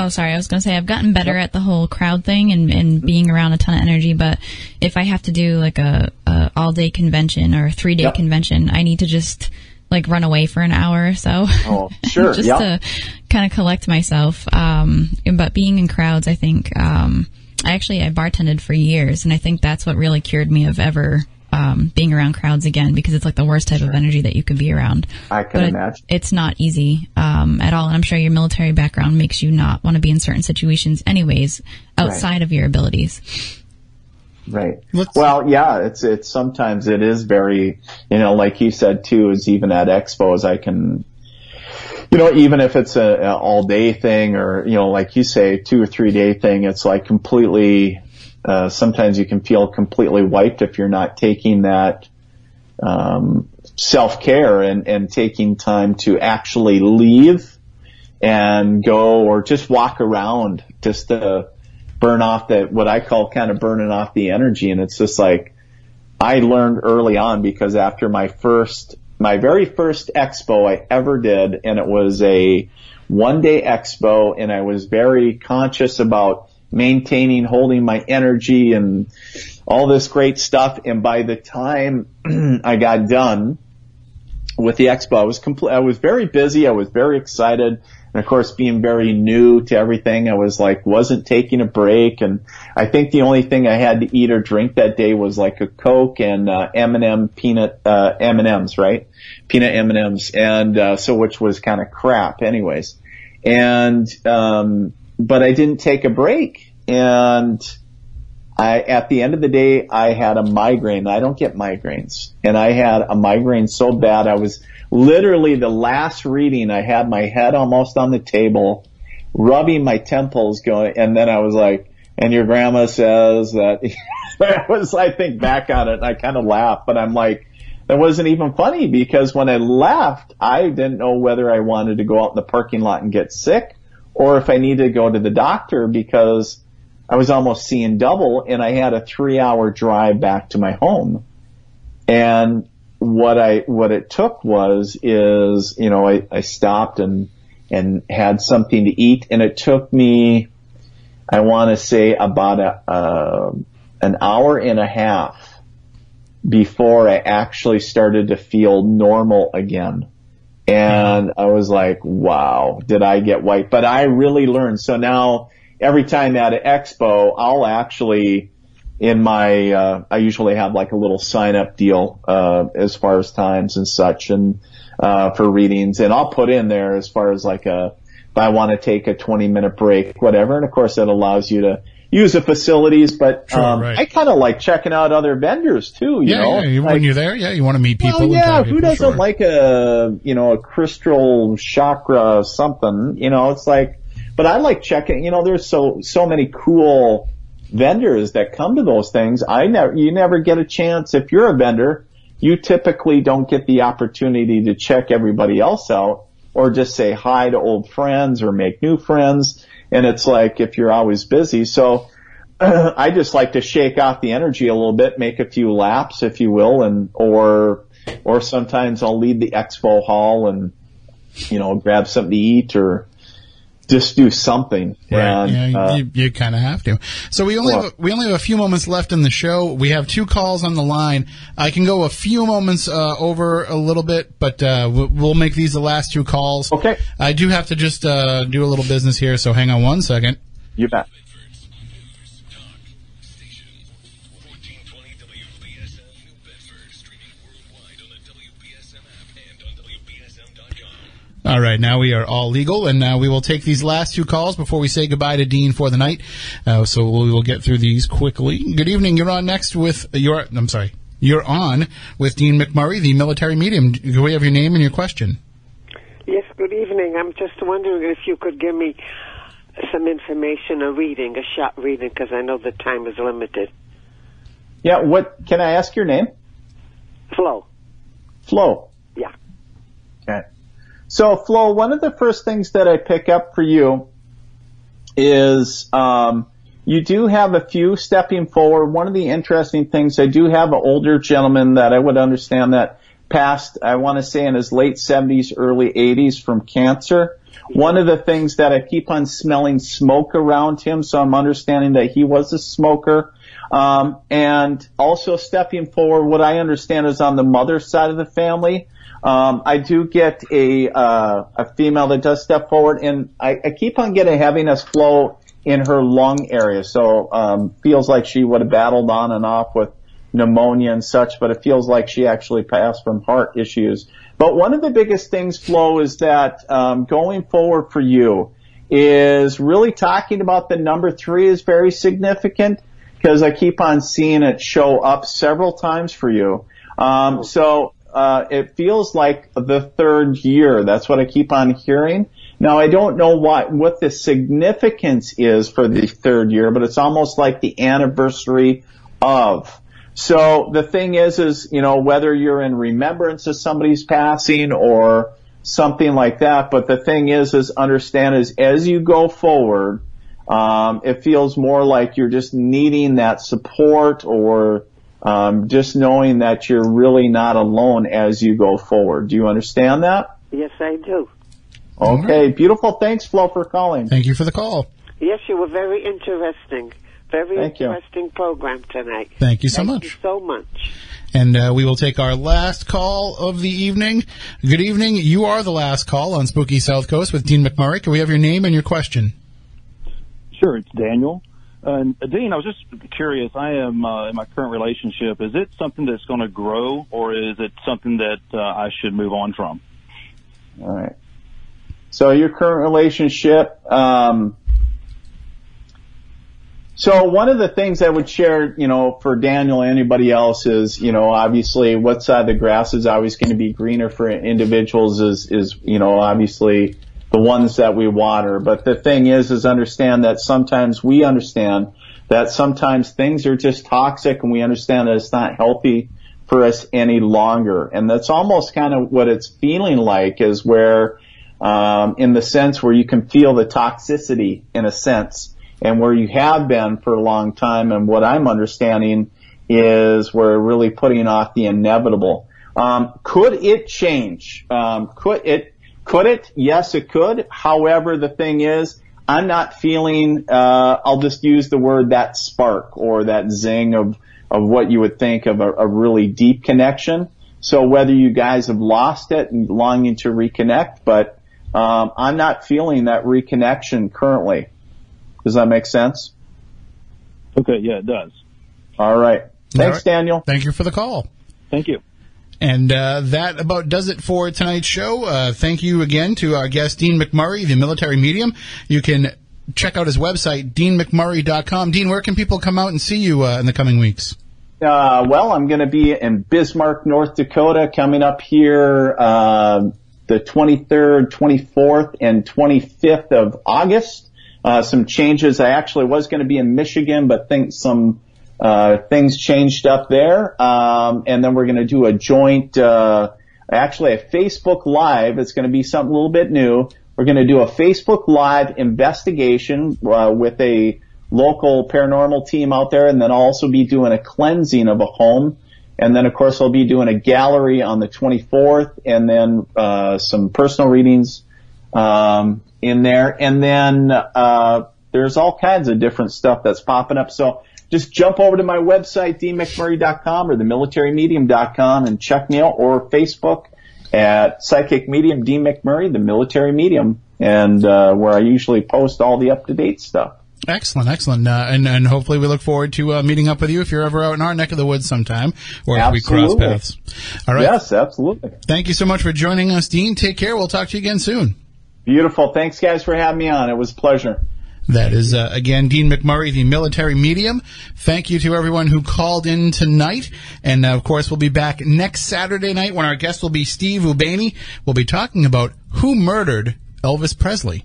Oh, sorry. I was going to say I've gotten better at the whole crowd thing and, and being around a ton of energy. But if I have to do like a, a all day convention or a three day Yep. convention, I need to just like run away for an hour or so. Oh, sure, [laughs] just yep. to kind of collect myself. Um, but being in crowds, I think, um, I actually, I bartended for years and I think that's what really cured me of ever, um, being around crowds again because it's like the worst type of energy that you could be around. I can But it- imagine. it's not easy um, at all. And I'm sure your military background makes you not want to be in certain situations, anyways, outside of your abilities. Right. well, yeah, it's, it's sometimes it is very, you know, like you said too, is even at expos, I can, you know, even if it's a, a all day thing or, you know, like you say, two or three day thing, it's like completely, uh, sometimes you can feel completely wiped if you're not taking that um, self care and, and taking time to actually leave and go or just walk around just to burn off that what I call kind of burning off the energy. And it's just like I learned early on because after my first my very first expo I ever did, and it was a one day expo, and I was very conscious about maintaining, holding my energy and all this great stuff. And by the time [clears throat] I got done with the expo, I was complete, I was very busy. I was very excited. And of course, being very new to everything, I was like, wasn't taking a break. And I think the only thing I had to eat or drink that day was like a Coke and, uh, M&M peanut, uh, M&Ms, right? Peanut M&Ms. And, uh, so which was kind of crap anyways. And, um, but I didn't take a break. And, I, at the end of the day, I had a migraine. I don't get migraines. And I had a migraine so bad I was literally the last reading, I had my head almost on the table, rubbing my temples going, and then I was like, and your grandma says that, [laughs] I was, I think back on it and I kind of laugh, but I'm like, that wasn't even funny because when I left, I didn't know whether I wanted to go out in the parking lot and get sick or if I needed to go to the doctor because I was almost seeing double and I had a three hour drive back to my home. And what I, what it took was, is, you know, I, I stopped and, and had something to eat and it took me, I want to say about a, uh, an hour and a half before I actually started to feel normal again. And I was like, wow, did I get white? But I really learned. So now every time at an expo, I'll actually, in my, uh, I usually have like a little sign up deal, uh, as far as times and such and, uh, for readings and I'll put in there as far as like a, if I want to take a 20 minute break, whatever. And of course that allows you to use the facilities, but, Sure, um, right. I kind of like checking out other vendors too, you yeah, know? yeah, Like- when you're there, yeah, you want to meet people. well, yeah, who people, doesn't sure. like a, you know, a crystal chakra something, you know, it's like, but I like checking, you know, there's so, so many cool vendors that come to those things. I never, you never get a chance if you're a vendor, you typically don't get the opportunity to check everybody else out or just say hi to old friends or make new friends. And it's like if you're always busy. So, [clears throat] I just like to shake off the energy a little bit, make a few laps, if you will, and or or sometimes I'll leave the expo hall and you know grab something to eat or just do something. Right. And, yeah, uh, you, you kind of have to. So we only Well- have, we only have a few moments left in the show. We have two calls on the line. I can go a few moments uh, over a little bit, but uh, we'll, we'll make these the last two calls. Okay. I do have to just uh, do a little business here, so hang on one second. You bet. All right, now we are all legal, and uh, we will take these last two calls before we say goodbye to Dean for the night. Uh, so we will get through these quickly. Good evening. You're on next with your. I'm sorry. You're on with Dean McMurray, the military medium. Do we have your name and your question? Yes, good evening. I'm just wondering if you could give me some information, a reading, a short reading, because I know the time is limited. Yeah. What can I ask your name? Flo. Flo. Yeah. Okay. So Flo, one of the first things that I pick up for you is um, you do have a few stepping forward. One of the interesting things, I do have an older gentleman that I would understand that passed, I want to say in his late 70s, early 80s from cancer. One of the things that I keep on smelling smoke around him, so I'm understanding that he was a smoker. Um, and also stepping forward, what I understand is on the mother's side of the family. Um, I do get a uh, a female that does step forward, and I, I keep on getting heaviness Flo in her lung area. So um, feels like she would have battled on and off with pneumonia and such, but it feels like she actually passed from heart issues. But one of the biggest things, Flo, is that um, going forward for you is really talking about the number three is very significant because I keep on seeing it show up several times for you. Um, so uh, it feels like the third year. That's what I keep on hearing. Now I don't know what, what the significance is for the third year, but it's almost like the anniversary of. So the thing is, is, you know, whether you're in remembrance of somebody's passing or something like that, but the thing is, is understand is as you go forward, um, it feels more like you're just needing that support or um, just knowing that you're really not alone as you go forward. Do you understand that? Yes, I do. Okay, beautiful. Thanks, Flo, for calling. Thank you for the call. Yes, you were very interesting. Very Thank you. interesting program tonight. Thank you so much. Thank much. you so much. And uh, we will take our last call of the evening. Good evening. You are the last call on Spooky Southcoast with Dean McMurray. Can we have your name and your question? Sure, it's Daniel. Uh, Dean, I was just curious. I am uh, in my current relationship. Is it something that's going to grow, or is it something that uh, I should move on from? All right. So your current relationship, um, so one of the things I would share, you know, for Daniel and anybody else is, you know, obviously what side of the grass is always going to be greener for individuals is, is, you know, obviously the ones that we water. But the thing is, is understand that sometimes we understand that sometimes things are just toxic and we understand that it's not healthy for us any longer. And that's almost kind of what it's feeling like is where, um, in the sense where you can feel the toxicity in a sense and where you have been for a long time. And what I'm understanding is we're really putting off the inevitable. Um, could it change? Um, could it? Could it? Yes, it could. However, the thing is, I'm not feeling. Uh, I'll just use the word that spark or that zing of of what you would think of a, a really deep connection. So whether you guys have lost it and longing to reconnect, but um, I'm not feeling that reconnection currently. Does that make sense? Okay, yeah, it does. All right. Thanks, All right. Daniel. Thank you for the call. Thank you. And uh, that about does it for tonight's show. Uh, thank you again to our guest, Dean McMurray, the military medium. You can check out his website, deanmcmurray.com. Dean, where can people come out and see you uh, in the coming weeks? Uh, well, I'm going to be in Bismarck, North Dakota, coming up here uh, the 23rd, 24th, and 25th of August. Uh, some changes. I actually was going to be in Michigan, but think some uh, things changed up there. Um, and then we're going to do a joint, uh, actually a Facebook Live. It's going to be something a little bit new. We're going to do a Facebook Live investigation uh, with a local paranormal team out there, and then I'll also be doing a cleansing of a home. And then, of course, I'll be doing a gallery on the 24th, and then uh, some personal readings um, in there. And then uh, there's all kinds of different stuff that's popping up. So just jump over to my website, dmcmurray.com or themilitarymedium.com and check me out, or Facebook at Psychic Medium D McMurray, the military medium, and uh, where I usually post all the up to date stuff. Excellent, excellent, uh, and and hopefully we look forward to uh, meeting up with you if you're ever out in our neck of the woods sometime, or if we cross paths. All right. Yes, absolutely. Thank you so much for joining us, Dean. Take care. We'll talk to you again soon. Beautiful. Thanks, guys, for having me on. It was a pleasure. That is, uh, again, Dean McMurray, the military medium. Thank you to everyone who called in tonight. And, uh, of course, we'll be back next Saturday night when our guest will be Steve Ubaney. We'll be talking about who murdered Elvis Presley.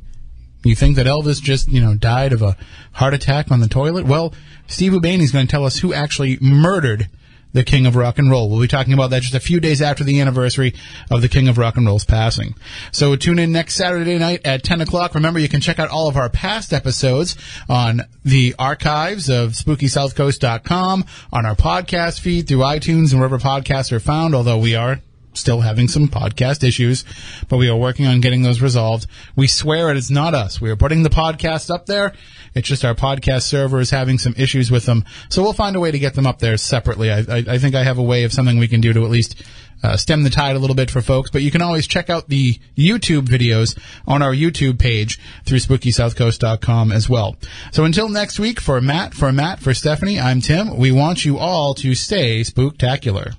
You think that Elvis just, you know, died of a heart attack on the toilet? Well, Steve Ubaney is going to tell us who actually murdered the King of Rock and Roll. We'll be talking about that just a few days after the anniversary of the King of Rock and Roll's passing. So tune in next Saturday night at 10 o'clock. Remember, you can check out all of our past episodes on the archives of SpookySouthCoast.com, on our podcast feed through iTunes and wherever podcasts are found, although we are still having some podcast issues, but we are working on getting those resolved. We swear it is not us. We are putting the podcast up there. It's just our podcast server is having some issues with them. So we'll find a way to get them up there separately. I, I, I think I have a way of something we can do to at least uh, stem the tide a little bit for folks. But you can always check out the YouTube videos on our YouTube page through SpookySouthCoast.com as well. So until next week, for Matt, for Matt, for Stephanie, I'm Tim. We want you all to stay spooktacular.